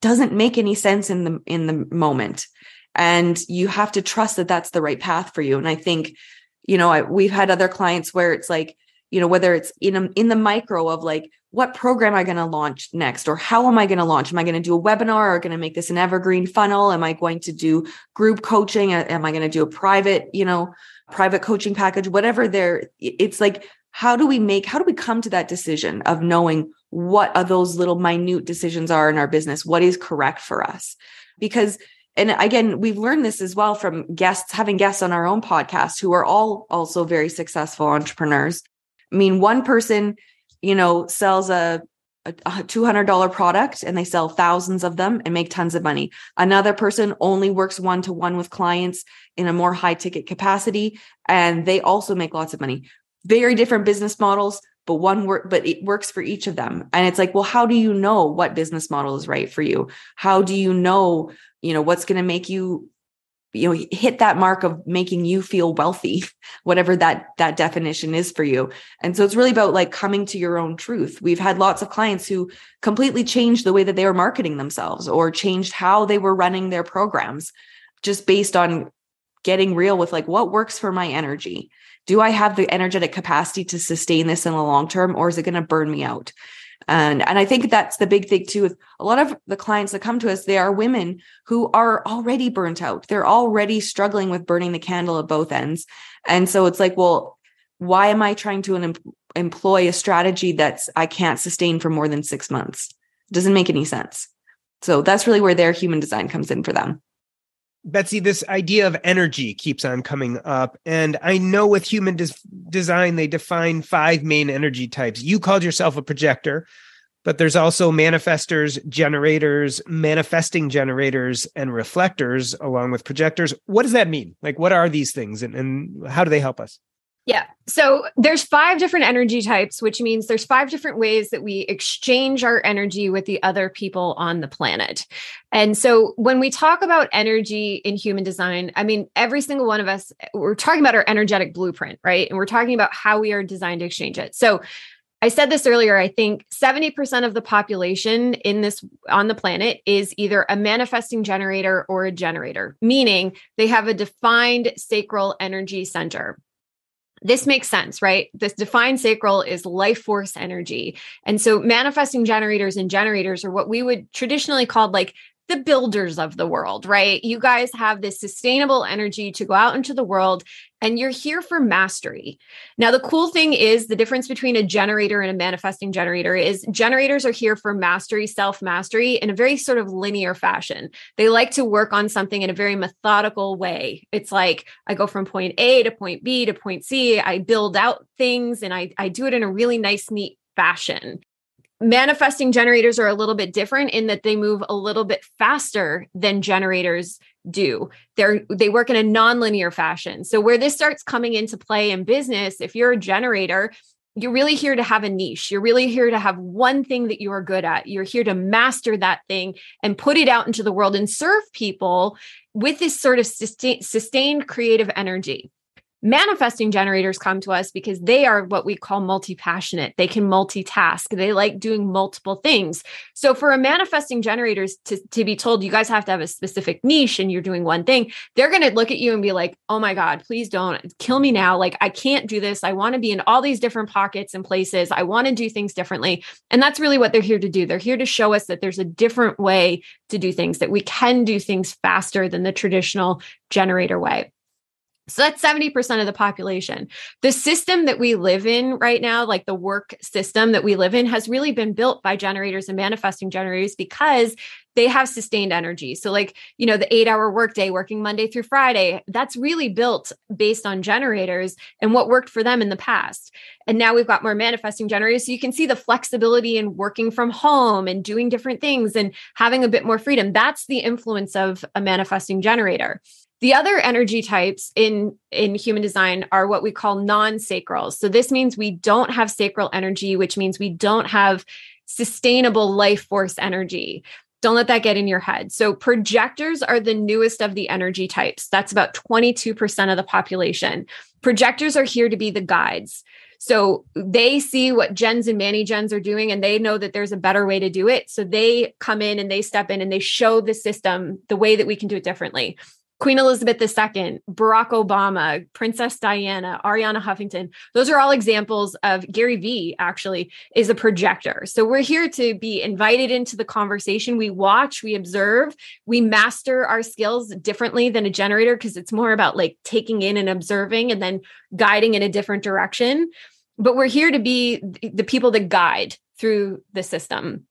doesn't make any sense in the in the moment and you have to trust that that's the right path for you. And i think you know I, we've had other clients where it's like you know whether it's in a, in the micro of like what program am i going to launch next? Or how am i going to launch? Am i going to do a webinar? Or going to make this an evergreen funnel? Am i going to do group coaching? Am i going to do a private you know private coaching package? Whatever there it's like how do we make how do we come to that decision of knowing what are those little minute decisions are in our business? What is correct for us? Because and again we've learned this as well from guests having guests on our own podcast who are all also very successful entrepreneurs. I mean one person you know sells a, a $200 product and they sell thousands of them and make tons of money. Another person only works one to one with clients in a more high ticket capacity and they also make lots of money. Very different business models but one work but it works for each of them. And it's like well how do you know what business model is right for you? How do you know you know what's going to make you you know hit that mark of making you feel wealthy whatever that that definition is for you. And so it's really about like coming to your own truth. We've had lots of clients who completely changed the way that they were marketing themselves or changed how they were running their programs just based on getting real with like what works for my energy. Do I have the energetic capacity to sustain this in the long term or is it going to burn me out? And, and I think that's the big thing too. A lot of the clients that come to us, they are women who are already burnt out. They're already struggling with burning the candle at both ends. And so it's like, well, why am I trying to em- employ a strategy that's I can't sustain for more than six months? It doesn't make any sense. So that's really where their human design comes in for them. Betsy, this idea of energy keeps on coming up. And I know with human des- design, they define five main energy types. You called yourself a projector, but there's also manifestors, generators, manifesting generators, and reflectors, along with projectors. What does that mean? Like, what are these things and, and how do they help us? Yeah. So there's five different energy types, which means there's five different ways that we exchange our energy with the other people on the planet. And so when we talk about energy in human design, I mean, every single one of us, we're talking about our energetic blueprint, right? And we're talking about how we are designed to exchange it. So I said this earlier, I think 70% of the population in this on the planet is either a manifesting generator or a generator, meaning they have a defined sacral energy center this makes sense, right? This defined sacral is life force energy. And so manifesting generators and generators are what we would traditionally call like the builders of the world, right? You guys have this sustainable energy to go out into the world and you're here for mastery. Now, the cool thing is the difference between a generator and a manifesting generator is generators are here for mastery, self mastery in a very sort of linear fashion. They like to work on something in a very methodical way. It's like I go from point A to point B to point C, I build out things and I, I do it in a really nice, neat fashion manifesting generators are a little bit different in that they move a little bit faster than generators do. They're they work in a nonlinear fashion. So where this starts coming into play in business if you're a generator you're really here to have a niche. You're really here to have one thing that you are good at. You're here to master that thing and put it out into the world and serve people with this sort of sustained creative energy Manifesting generators come to us because they are what we call multi passionate. They can multitask. They like doing multiple things. So, for a manifesting generators to, to be told you guys have to have a specific niche and you're doing one thing, they're going to look at you and be like, oh my God, please don't kill me now. Like, I can't do this. I want to be in all these different pockets and places. I want to do things differently. And that's really what they're here to do. They're here to show us that there's a different way to do things, that we can do things faster than the traditional generator way. So that's 70% of the population. The system that we live in right now, like the work system that we live in, has really been built by generators and manifesting generators because they have sustained energy. So, like, you know, the eight hour workday working Monday through Friday, that's really built based on generators and what worked for them in the past. And now we've got more manifesting generators. So you can see the flexibility in working from home and doing different things and having a bit more freedom. That's the influence of a manifesting generator. The other energy types in in human design are what we call non-sacral. So this means we don't have sacral energy, which means we don't have sustainable life force energy. Don't let that get in your head. So projectors are the newest of the energy types. That's about 22% of the population. Projectors are here to be the guides. So they see what gens and Manny gens are doing and they know that there's a better way to do it. So they come in and they step in and they show the system the way that we can do it differently. Queen Elizabeth II, Barack Obama, Princess Diana, Arianna Huffington. Those are all examples of Gary Vee, actually, is a projector. So we're here to be invited into the conversation. We watch, we observe, we master our skills differently than a generator because it's more about like taking in and observing and then guiding in a different direction. But we're here to be the people that guide through the system.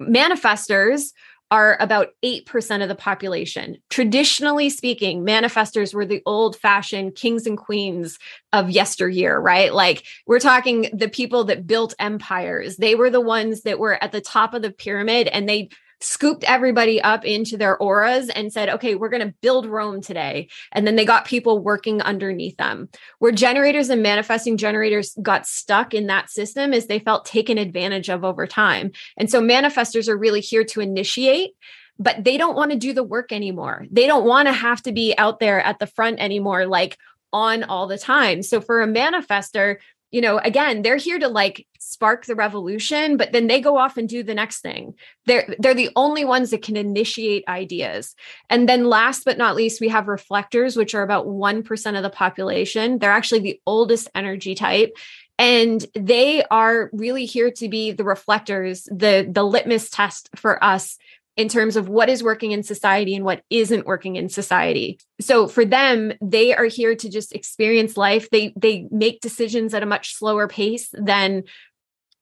Manifestors are about 8% of the population. Traditionally speaking, manifestors were the old fashioned kings and queens of yesteryear, right? Like we're talking the people that built empires. They were the ones that were at the top of the pyramid and they scooped everybody up into their auras and said, okay, we're going to build Rome today. And then they got people working underneath them. Where generators and manifesting generators got stuck in that system is they felt taken advantage of over time. And so manifestors are really here to initiate but they don't want to do the work anymore. They don't want to have to be out there at the front anymore, like on all the time. So for a manifester, you know, again, they're here to like spark the revolution, but then they go off and do the next thing. They're they're the only ones that can initiate ideas. And then last but not least, we have reflectors, which are about 1% of the population. They're actually the oldest energy type and they are really here to be the reflectors the the litmus test for us in terms of what is working in society and what isn't working in society. So for them, they are here to just experience life. They they make decisions at a much slower pace than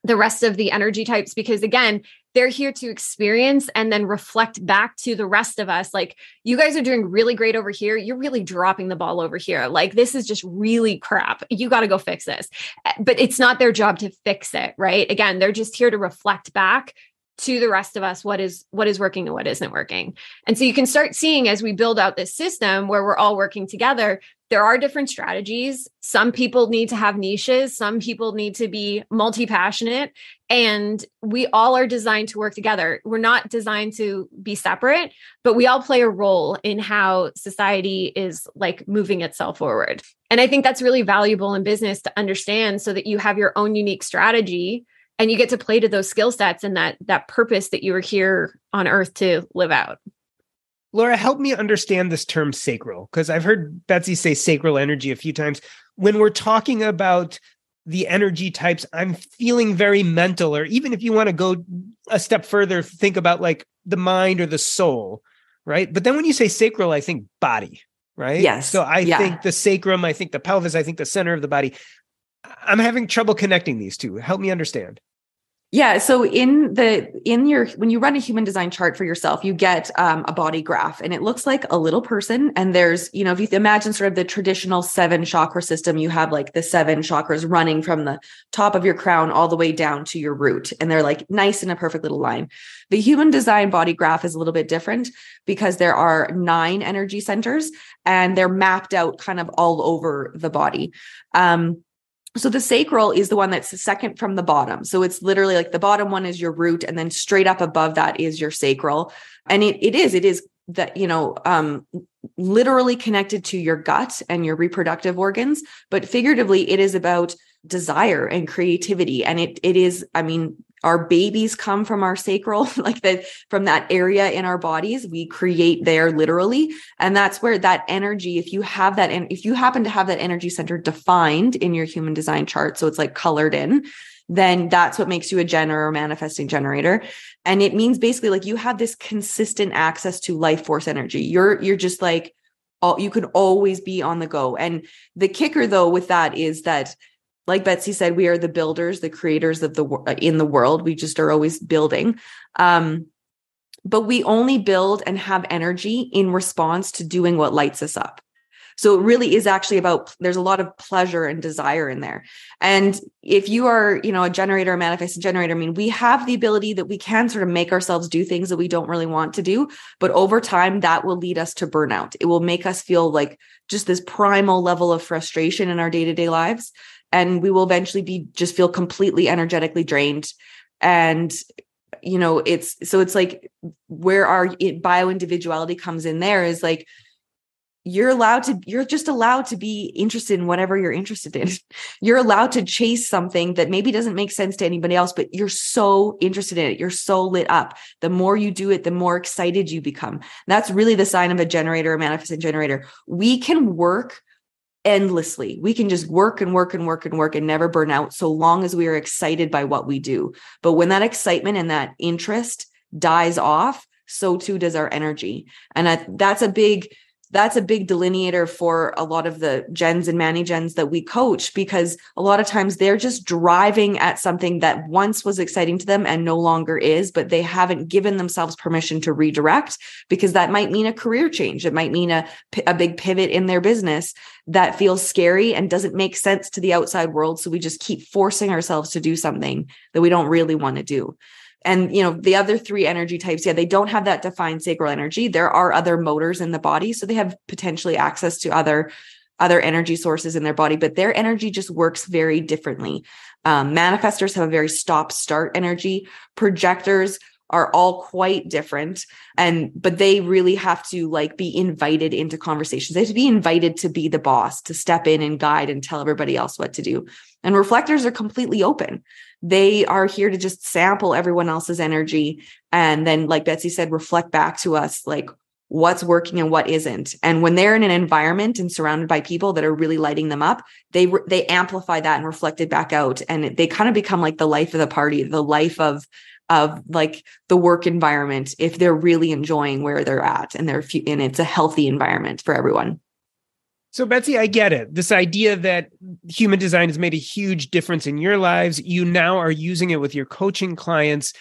the rest of the energy types because again, they're here to experience and then reflect back to the rest of us. Like you guys are doing really great over here. You're really dropping the ball over here. Like this is just really crap. You got to go fix this. But it's not their job to fix it right? Again they're just here to reflect back to the rest of us what is what is working and what isn't working. And so you can start seeing as we build out this system where we're all working together there are different strategies. Some people need to have niches. Some people need to be multi-passionate. And we all are designed to work together. We're not designed to be separate but we all play a role in how society is like moving itself forward. And i think that's really valuable in business to understand so that you have your own unique strategy and you get to play to those skill sets and that that purpose that you were here on earth to live out. Laura help me understand this term sacral because i've heard betsy say sacral energy a few times. When we're talking about the energy types i'm feeling very mental or even if you want to go a step further think about like the mind or the soul right? But then when you say sacral i think body right? Yes. So i yeah. think the sacrum i think the pelvis i think the center of the body. I'm having trouble connecting these two. Help me understand yeah. So in the in your when you run a human design chart for yourself, you get um, a body graph, and it looks like a little person. And there's you know if you imagine sort of the traditional seven chakra system, you have like the seven chakras running from the top of your crown all the way down to your root, and they're like nice in a perfect little line. The human design body graph is a little bit different because there are nine energy centers, and they're mapped out kind of all over the body. Um, so the sacral is the one that's the second from the bottom. So it's literally like the bottom one is your root, and then straight up above that is your sacral. And it it is, it is that, you know, um, literally connected to your gut and your reproductive organs, but figuratively, it is about desire and creativity. And it it is, I mean, our babies come from our sacral like that from that area in our bodies we create there literally. And that's where that energy if you have that and if you happen to have that energy center defined in your human design chart so it's like colored in then that's what makes you a generator or manifesting generator. And it means basically like you have this consistent access to life force energy. You're you're just like all you can always be on the go. And the kicker though with that is that like Betsy said, we are the builders, the creators of the uh, in the world. We just are always building. Um, but we only build and have energy in response to doing what lights us up. So it really is actually about there's a lot of pleasure and desire in there. And if you are, you know, a generator, a manifesting generator, I mean, we have the ability that we can sort of make ourselves do things that we don't really want to do. But over time, that will lead us to burnout. It will make us feel like just this primal level of frustration in our day to day lives and we will eventually be just feel completely energetically drained. And you know it's so it's like where our bio individuality comes in there is like you're allowed to you're just allowed to be interested in whatever you're interested in. You're allowed to chase something that maybe doesn't make sense to anybody else but you're so interested in it. You're so lit up. The more you do it the more excited you become. That's really the sign of a generator a manifesting generator. We can work endlessly. We can just work and work and work and work and never burn out so long as we are excited by what we do. But when that excitement and that interest dies off, so too does our energy. And that's a big that's a big delineator for a lot of the gens and manny gens that we coach because a lot of times they're just driving at something that once was exciting to them and no longer is, but they haven't given themselves permission to redirect because that might mean a career change. It might mean a, a big pivot in their business that feels scary and doesn't make sense to the outside world. So we just keep forcing ourselves to do something that we don't really want to do. And, you know, the other three energy types, yeah, they don't have that defined sacral energy. There are other motors in the body. So they have potentially access to other other energy sources in their body, but their energy just works very differently. Um, manifestors have a very stop start energy. Projectors are all quite different. And but they really have to like be invited into conversations. They have to be invited to be the boss to step in and guide and tell everybody else what to do. And reflectors are completely open. They are here to just sample everyone else's energy. And then like betsy said reflect back to us like what's working and what isn't. And when they're in an environment and surrounded by people that are really lighting them up they they amplify that and reflect it back out. And they kind of become like the life of the party the life of of like the work environment if they're really enjoying where they're at and they're and it's a healthy environment for everyone. So betsy i get it. This idea that human design has made a huge difference in your lives you now are using it with your coaching clients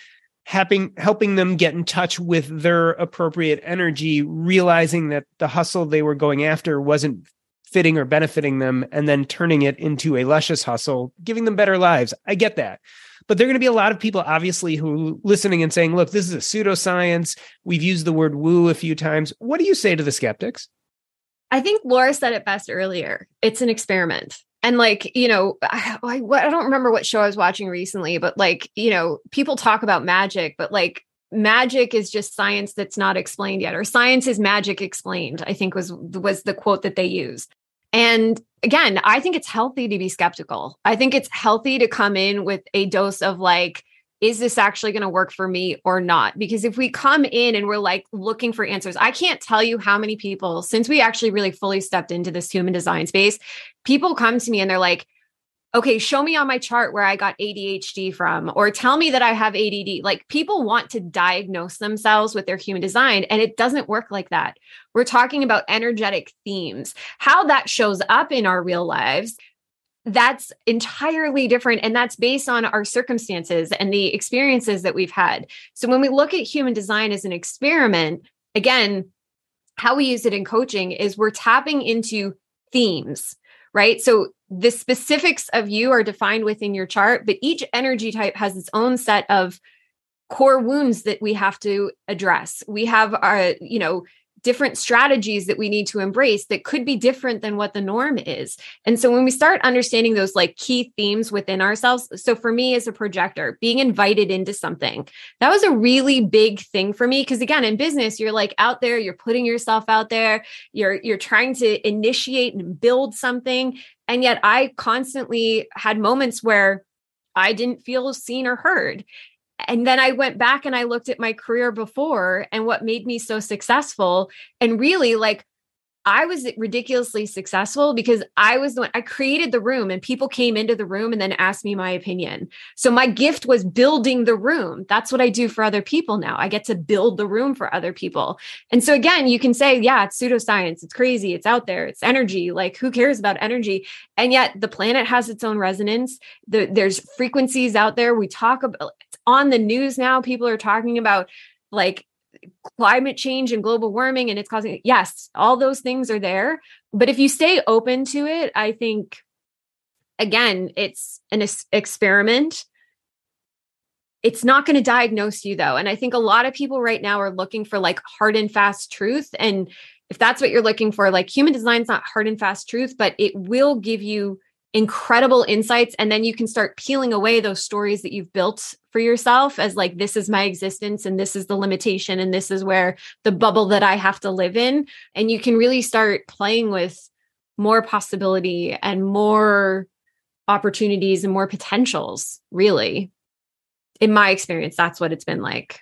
helping helping them get in touch with their appropriate energy realizing that the hustle they were going after wasn't fitting or benefiting them and then turning it into a luscious hustle giving them better lives. I get that. But there are going to be a lot of people obviously who listening and saying look this is a pseudoscience. We've used the word woo a few times. What do you say to the skeptics? I think laura said it best earlier. It's an experiment. And like you know I, I, I don't remember what show i was watching recently but like you know people talk about magic but like magic is just science that's not explained yet or science is magic explained i think was was the quote that they used and again i think it's healthy to be skeptical i think it's healthy to come in with a dose of like is this actually going to work for me or not? Because if we come in and we're like looking for answers, I can't tell you how many people, since we actually really fully stepped into this human design space, people come to me and they're like, okay, show me on my chart where I got ADHD from, or tell me that I have ADD. Like people want to diagnose themselves with their human design, and it doesn't work like that. We're talking about energetic themes, how that shows up in our real lives that's entirely different and that's based on our circumstances and the experiences that we've had so when we look at human design as an experiment again how we use it in coaching is we're tapping into themes right so the specifics of you are defined within your chart but each energy type has its own set of core wounds that we have to address. We have our you know different strategies that we need to embrace that could be different than what the norm is. And so when we start understanding those like key themes within ourselves, so for me as a projector, being invited into something, that was a really big thing for me. Because again, in business, you're like out there, you're putting yourself out there, you're you're trying to initiate and build something, and yet I constantly had moments where I didn't feel seen or heard and then I went back and I looked at my career before and what made me so successful. And really, like, I was ridiculously successful because I was the one I created the room and people came into the room and then asked me my opinion. So my gift was building the room. That's what I do for other people now. I get to build the room for other people. And so again, you can say, yeah, it's pseudoscience. It's crazy. It's out there. It's energy. Like who cares about energy? And yet the planet has its own resonance. The, there's frequencies out there. We talk about it's on the news now. People are talking about like climate change and global warming and it's causing yes all those things are there. But if you stay open to it i think again it's an experiment. It's not going to diagnose you though. And i think a lot of people right now are looking for like hard and fast truth. And if that's what you're looking for like human design is not hard and fast truth but it will give you incredible insights and then you can start peeling away those stories that you've built for yourself as like this is my existence and this is the limitation and this is where the bubble that I have to live in. And you can really start playing with more possibility and more opportunities and more potentials really. In my experience that's what it's been like.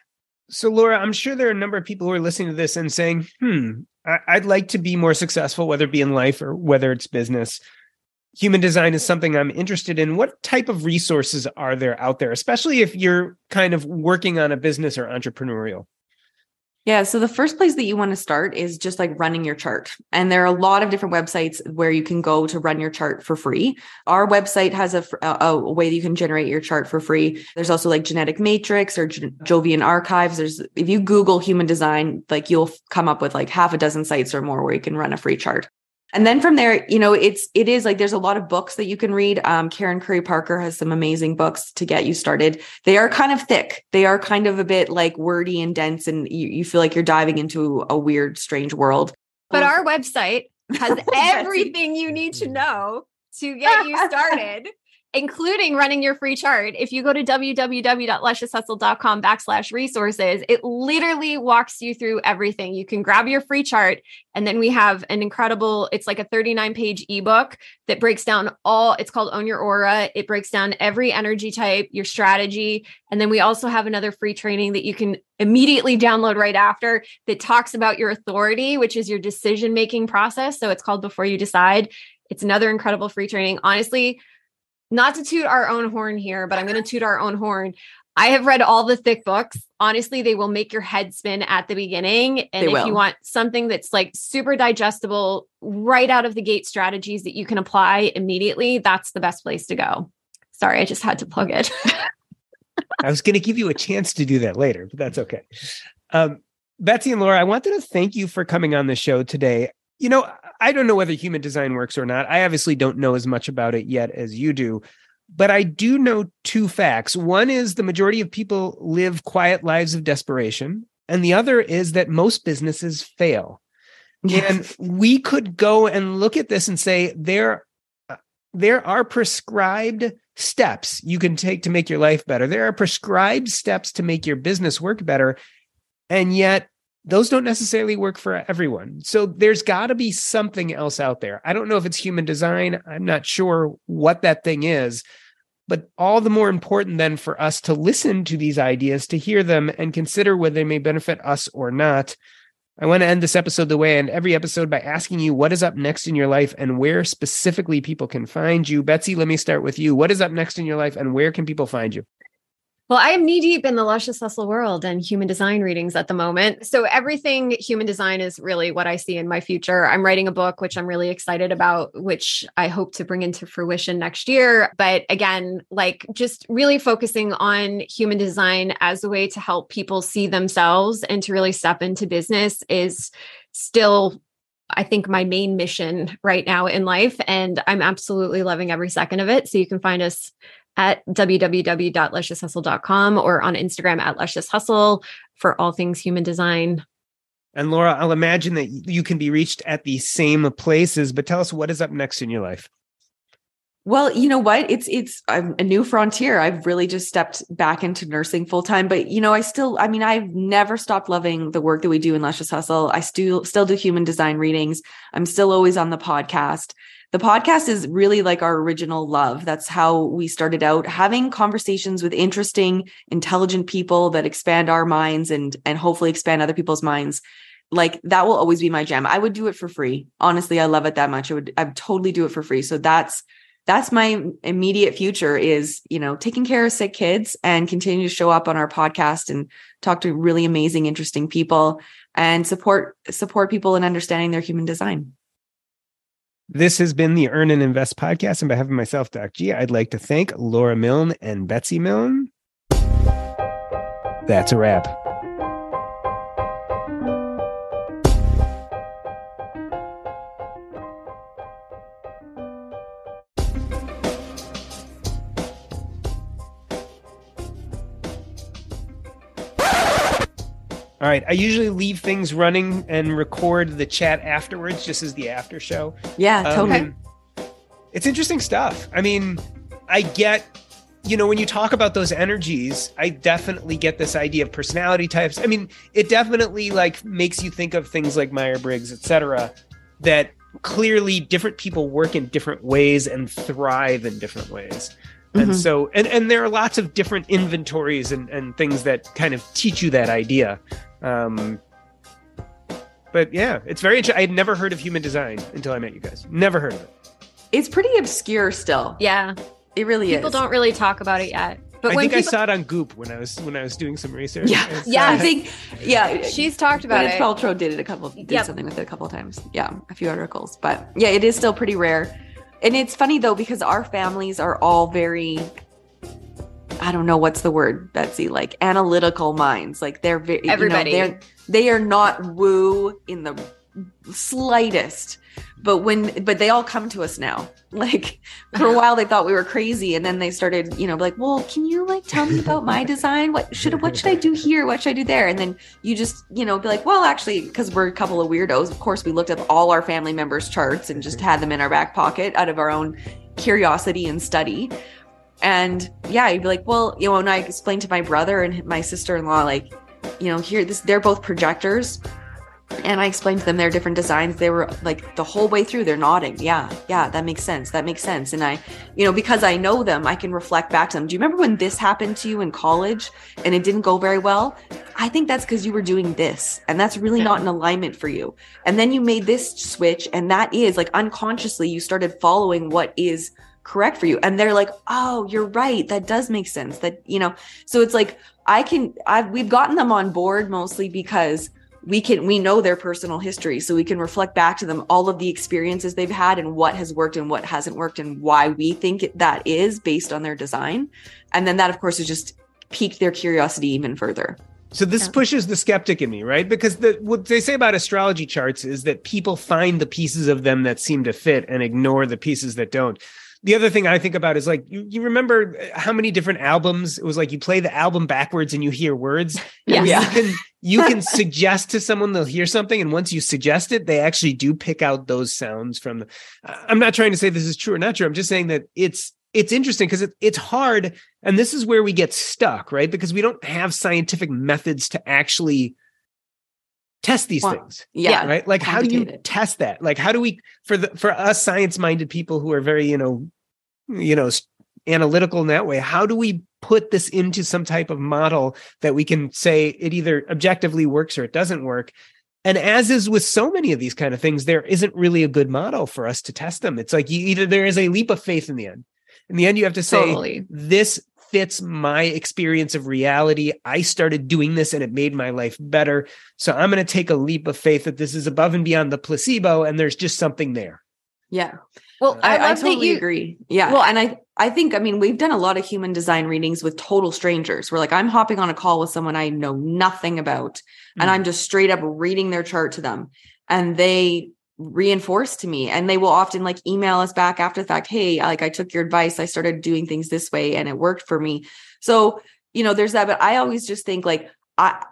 So laura i'm sure there are a number of people who are listening to this and saying hmm i'd like to be more successful whether it be in life or whether it's business human design is something I'm interested in, what type of resources are there out there, especially if you're kind of working on a business or entrepreneurial? Yeah. So the first place that you want to start is just like running your chart. And there are a lot of different websites where you can go to run your chart for free. Our website has a, a, a way that you can generate your chart for free. There's also like Genetic Matrix or Jovian Archives. There's, if you Google human design, like you'll come up with like half a dozen sites or more where you can run a free chart and then from there you know it's it is like there's a lot of books that you can read. Um, karen curry parker has some amazing books to get you started. They are kind of thick. They are kind of a bit like wordy and dense and you, you feel like you're diving into a weird strange world. But our website has everything you need to know to get you started including running your free chart. If you go to www.luscioushustle.com backslash resources, it literally walks you through everything. You can grab your free chart. And then we have an incredible, it's like a 39 page ebook that breaks down all, it's called Own Your Aura. It breaks down every energy type, your strategy. And then we also have another free training that you can immediately download right after that talks about your authority, which is your decision making process. So it's called Before You Decide. It's another incredible free training. Honestly, not to toot our own horn here, but I'm going to toot our own horn. I have read all the thick books. Honestly, they will make your head spin at the beginning. And They if will. you want something that's like super digestible, right out of the gate strategies that you can apply immediately, that's the best place to go. Sorry, I just had to plug it. I was going to give you a chance to do that later, but that's okay. Um, Betsy and Laura, I wanted to thank you for coming on the show today. You know, I don't know whether human design works or not. I obviously don't know as much about it yet as you do, but I do know two facts. One is the majority of people live quiet lives of desperation, and the other is that most businesses fail. And we could go and look at this and say there uh, there are prescribed steps you can take to make your life better. There are prescribed steps to make your business work better. And yet, those don't necessarily work for everyone. So there's got to be something else out there. I don't know if it's human design. I'm not sure what that thing is. But all the more important then for us to listen to these ideas, to hear them, and consider whether they may benefit us or not. I want to end this episode the way I end every episode by asking you what is up next in your life and where specifically people can find you. Betsy, let me start with you. What is up next in your life and where can people find you? Well, I am knee deep in the luscious hustle world and human design readings at the moment. So everything human design is really what I see in my future. I'm writing a book, which I'm really excited about, which I hope to bring into fruition next year. But again, like just really focusing on human design as a way to help people see themselves and to really step into business is still I think my main mission right now in life. And I'm absolutely loving every second of it. So you can find us at www.luscioushustle.com or on Instagram at Luscious Hustle for all things human design. And Laura, I'll imagine that you can be reached at the same places, but tell us what is up next in your life. Well, you know what? It's it's I'm a new frontier. I've really just stepped back into nursing full time, but you know, I still I mean, I've never stopped loving the work that we do in Luscious Hustle. I still still do human design readings. I'm still always on the podcast. The podcast is really like our original love. That's how we started out having conversations with interesting, intelligent people that expand our minds and and hopefully expand other people's minds like that will always be my jam. I would do it for free. Honestly, I love it that much. I would I would totally do it for free. So that's that's my immediate future is, you know, taking care of sick kids and continue to show up on our podcast and talk to really amazing interesting people and support support people in understanding their human design. This has been the Earn and Invest podcast. On behalf of myself, Doc G, I'd like to thank Laura Milne and Betsy Milne. That's a wrap. All right. I usually leave things running and record the chat afterwards, just as the after show. Yeah, totally. Um, it's interesting stuff. I mean, I get, you know, when you talk about those energies, I definitely get this idea of personality types. I mean, it definitely like makes you think of things like Myers Briggs, et cetera, that clearly different people work in different ways and thrive in different ways. And Mhm. so, and, and there are lots of different inventories and, and things that kind of teach you that idea. Um, but yeah, it's very interesting. I had never heard of human design until I met you guys. Never heard of it. It's pretty obscure still. Yeah. It really People is. People don't really talk about it yet. But I when think I saw it on Goop when I was when I was doing some research. Yeah. I saw Yeah, I think yeah, she's talked about Gwyneth it. Paltrow did it a couple did Yep. something with it a couple of times. Yeah, a few articles. But yeah, it is still pretty rare. And it's funny though because our families are all very I don't know what's the word, Betsy, like analytical minds. Like they're very Everybody. You know, they're they are not woo in the slightest. But when but they all come to us now. Like for a while they thought we were crazy and then they started, you know, like, "Well, can you like tell me about my design? What should what should I do here? What should I do there?" And then you just, you know, be like, "Well, actually, because we're a couple of weirdos, of course we looked up all our family members' charts and just had them in our back pocket out of our own curiosity and study." And yeah, you'd be like, well, you know, and I explained to my brother and my sister in law, like, you know, here, this, they're both projectors. And I explained to them their different designs. They were like the whole way through, they're nodding. Yeah, yeah, that makes sense. That makes sense. And I, you know, because I know them, I can reflect back to them. Do you remember when this happened to you in college and it didn't go very well? I think that's because you were doing this and that's really not in alignment for you. And then you made this switch and that is like unconsciously you started following what is correct for you and they're like oh you're right that does make sense that you know so it's like i can i've we've gotten them on board mostly because we can we know their personal history so we can reflect back to them all of the experiences they've had and what has worked and what hasn't worked and why we think that is based on their design and then that of course just piqued their curiosity even further so this yeah. pushes the skeptic in me, right? Because the, what they say about astrology charts is that people find the pieces of them that seem to fit and ignore the pieces that don't the other thing I think about is like you, you remember how many different albums it was like you play the album backwards and you hear words. Yeah. You can you can suggest to someone they'll hear something, and once you suggest it, they actually do pick out those sounds from. The, I'm not trying to say this is true or not true. I'm just saying that it's it's interesting because it, it's hard, and this is where we get stuck, right? Because we don't have scientific methods to actually test these well, things yeah right? Like how do you test that? Like how do we for the for us science minded people who are very you know you know analytical in that way how do we put this into some type of model that we can say it either objectively works or it doesn't work? And as is with so many of these kind of things there isn't really a good model for us to test them. It's like you either there is a leap of faith in the end. In the end you have to say totally. this fits my experience of reality. I started doing this and it made my life better. So I'm going to take a leap of faith that this is above and beyond the placebo and there's just something there. Yeah. Well, I, I, I totally you, agree. Yeah. Well, and I, I think, I mean, we've done a lot of human design readings with total strangers. We're like, I'm hopping on a call with someone I know nothing about, mm-hmm. and I'm just straight up reading their chart to them. And they reinforced to me. And they will often like email us back after the fact hey like i took your advice. I started doing things this way and it worked for me. So you know there's that. But i always just think like i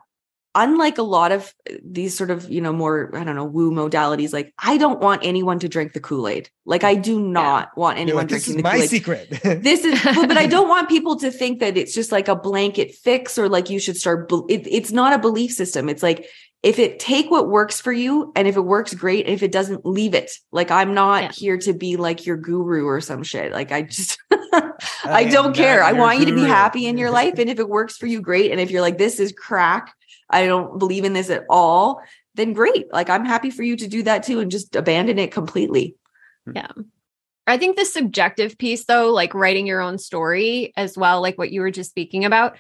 unlike a lot of these sort of you know more i don't know woo modalities like i don't want anyone to drink the kool-aid. Like i do not yeah. want anyone like, drinking the my kool-aid. secret. This is but i don't want people to think that it's just like a blanket fix or like you should start it, it's not a belief system. It's like if it take what works for you and if it works great. If it doesn't leave it. Like i'm not yeah. here to be like your guru or some shit. Like i just i, I don't care. I want guru. you to be happy in your life. And if it works for you great. And if you're like this is crack. I don't believe in this at all then great. Like i'm happy for you to do that too and just abandon it completely. Yeah. I think the subjective piece, though, like writing your own story as well, like what you were just speaking about,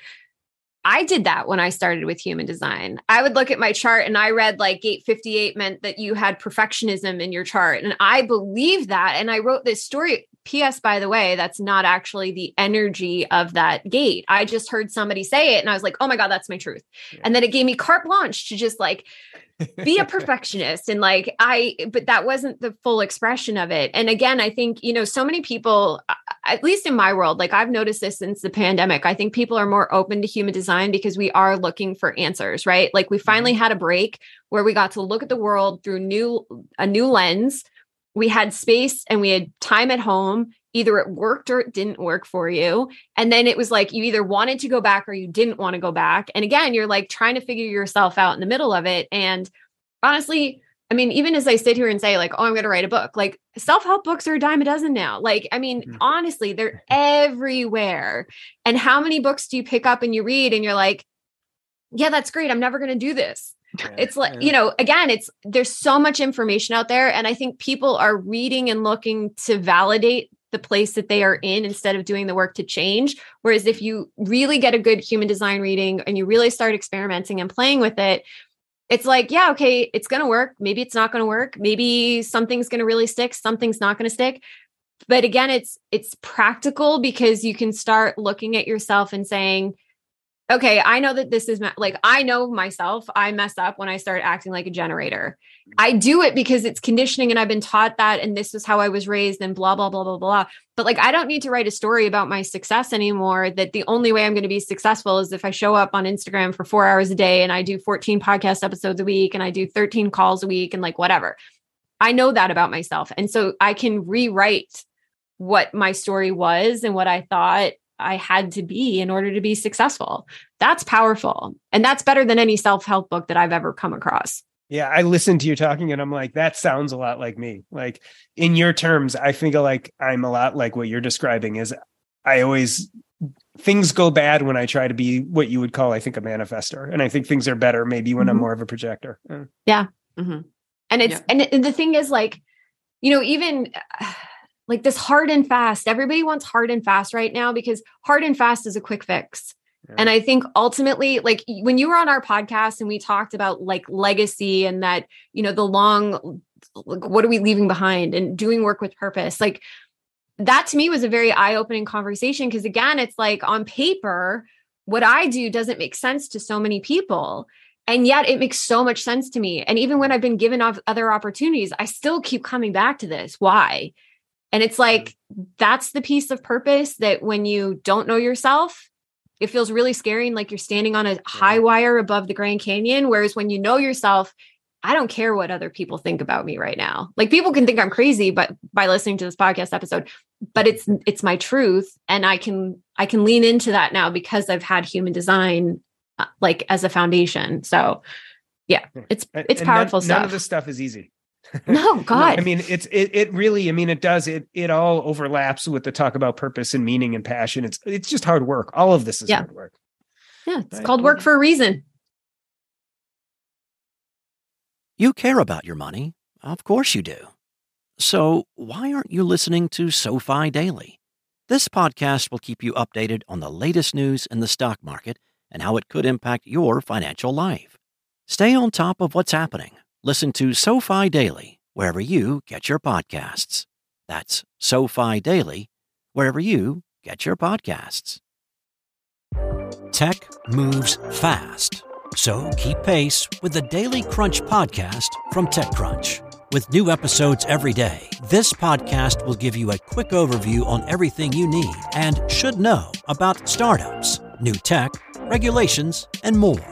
I did that when I started with human design. I would look at my chart and I read like gate 58 meant that you had perfectionism in your chart. And I believed that. And I wrote this story. P.S. By the way, that's not actually the energy of that gate. I just heard somebody say it and I was like, oh my God, that's my truth. Yeah. And then it gave me carte blanche to just like be a perfectionist and like i but that wasn't the full expression of it and again i think you know so many people uh, at least in my world like i've noticed this since the pandemic i think people are more open to human design because we are looking for answers right like we finally mm-hmm. had a break where we got to look at the world through new a new lens we had space and we had time at home either it worked or it didn't work for you. And then it was like you either wanted to go back or you didn't want to go back. And again, you're like trying to figure yourself out in the middle of it. And honestly, I mean, even as I sit here and say, like, oh, I'm going to write a book, like self help books are a dime a dozen now. Like, I mean, mm-hmm. honestly, they're everywhere. And how many books do you pick up and you read and you're like, yeah, that's great. I'm never going to do this. Yeah, it's like, yeah. you know, again, it's there's so much information out there. And I think people are reading and looking to validate the place that they are in instead of doing the work to change. Whereas if you really get a good human design reading and you really start experimenting and playing with it, it's like, yeah, okay, it's going to work. Maybe it's not going to work. Maybe something's going to really stick, something's not going to stick. But again, it's it's practical because you can start looking at yourself and saying, okay, I know that this is like, I know myself, I mess up when I start acting like a generator. I do it because it's conditioning and I've been taught that. And this is how I was raised and blah, blah, blah, blah, blah. But like, I don't need to write a story about my success anymore. That the only way I'm going to be successful is if I show up on Instagram for four hours a day and I do 14 podcast episodes a week and I do 13 calls a week and like whatever. I know that about myself. And so I can rewrite what my story was and what I thought I had to be in order to be successful. That's powerful. And that's better than any self help book that I've ever come across. Yeah, I listened to you talking and I'm like, that sounds a lot like me. Like in your terms, I feel like I'm a lot like what you're describing is I always things go bad when I try to be what you would call, I think, a manifester. And I think things are better maybe when mm-hmm. I'm more of a projector. Yeah. Mm-hmm. And it's, yeah. and the thing is like, you know, even like this hard and fast, everybody wants hard and fast right now because hard and fast is a quick fix. Yeah. And I think ultimately, like when you were on our podcast and we talked about like legacy and that, you know, the long, like, what are we leaving behind and doing work with purpose, like that to me was a very eye opening conversation. Cause again, it's like on paper, what I do doesn't make sense to so many people. And yet it makes so much sense to me. And even when I've been given off other opportunities, I still keep coming back to this. Why? And it's like, that's the piece of purpose that when you don't know yourself, it feels really scary and like you're standing on a high wire above the Grand Canyon. Whereas when you know yourself, I don't care what other people think about me right now. Like people can think I'm crazy, but by listening to this podcast episode, but it's it's my truth, and I can I can lean into that now because I've had human design uh, like as a foundation. So yeah, it's it's and powerful none, stuff. None of this stuff is easy. No, God. no, I mean, it's it it really. I mean, it does. It it all overlaps with the talk about purpose and meaning and passion. It's it's just hard work. All of this is yeah. hard work. Yeah, it's right? called work for a reason. You care about your money, of course you do. So why aren't you listening to SoFi Daily? This podcast will keep you updated on the latest news in the stock market and how it could impact your financial life. Stay on top of what's happening Listen to SoFi Daily wherever you get your podcasts. That's SoFi Daily wherever you get your podcasts. Tech moves fast, so keep pace with the Daily Crunch podcast from TechCrunch. With new episodes every day, this podcast will give you a quick overview on everything you need and should know about startups, new tech, regulations, and more.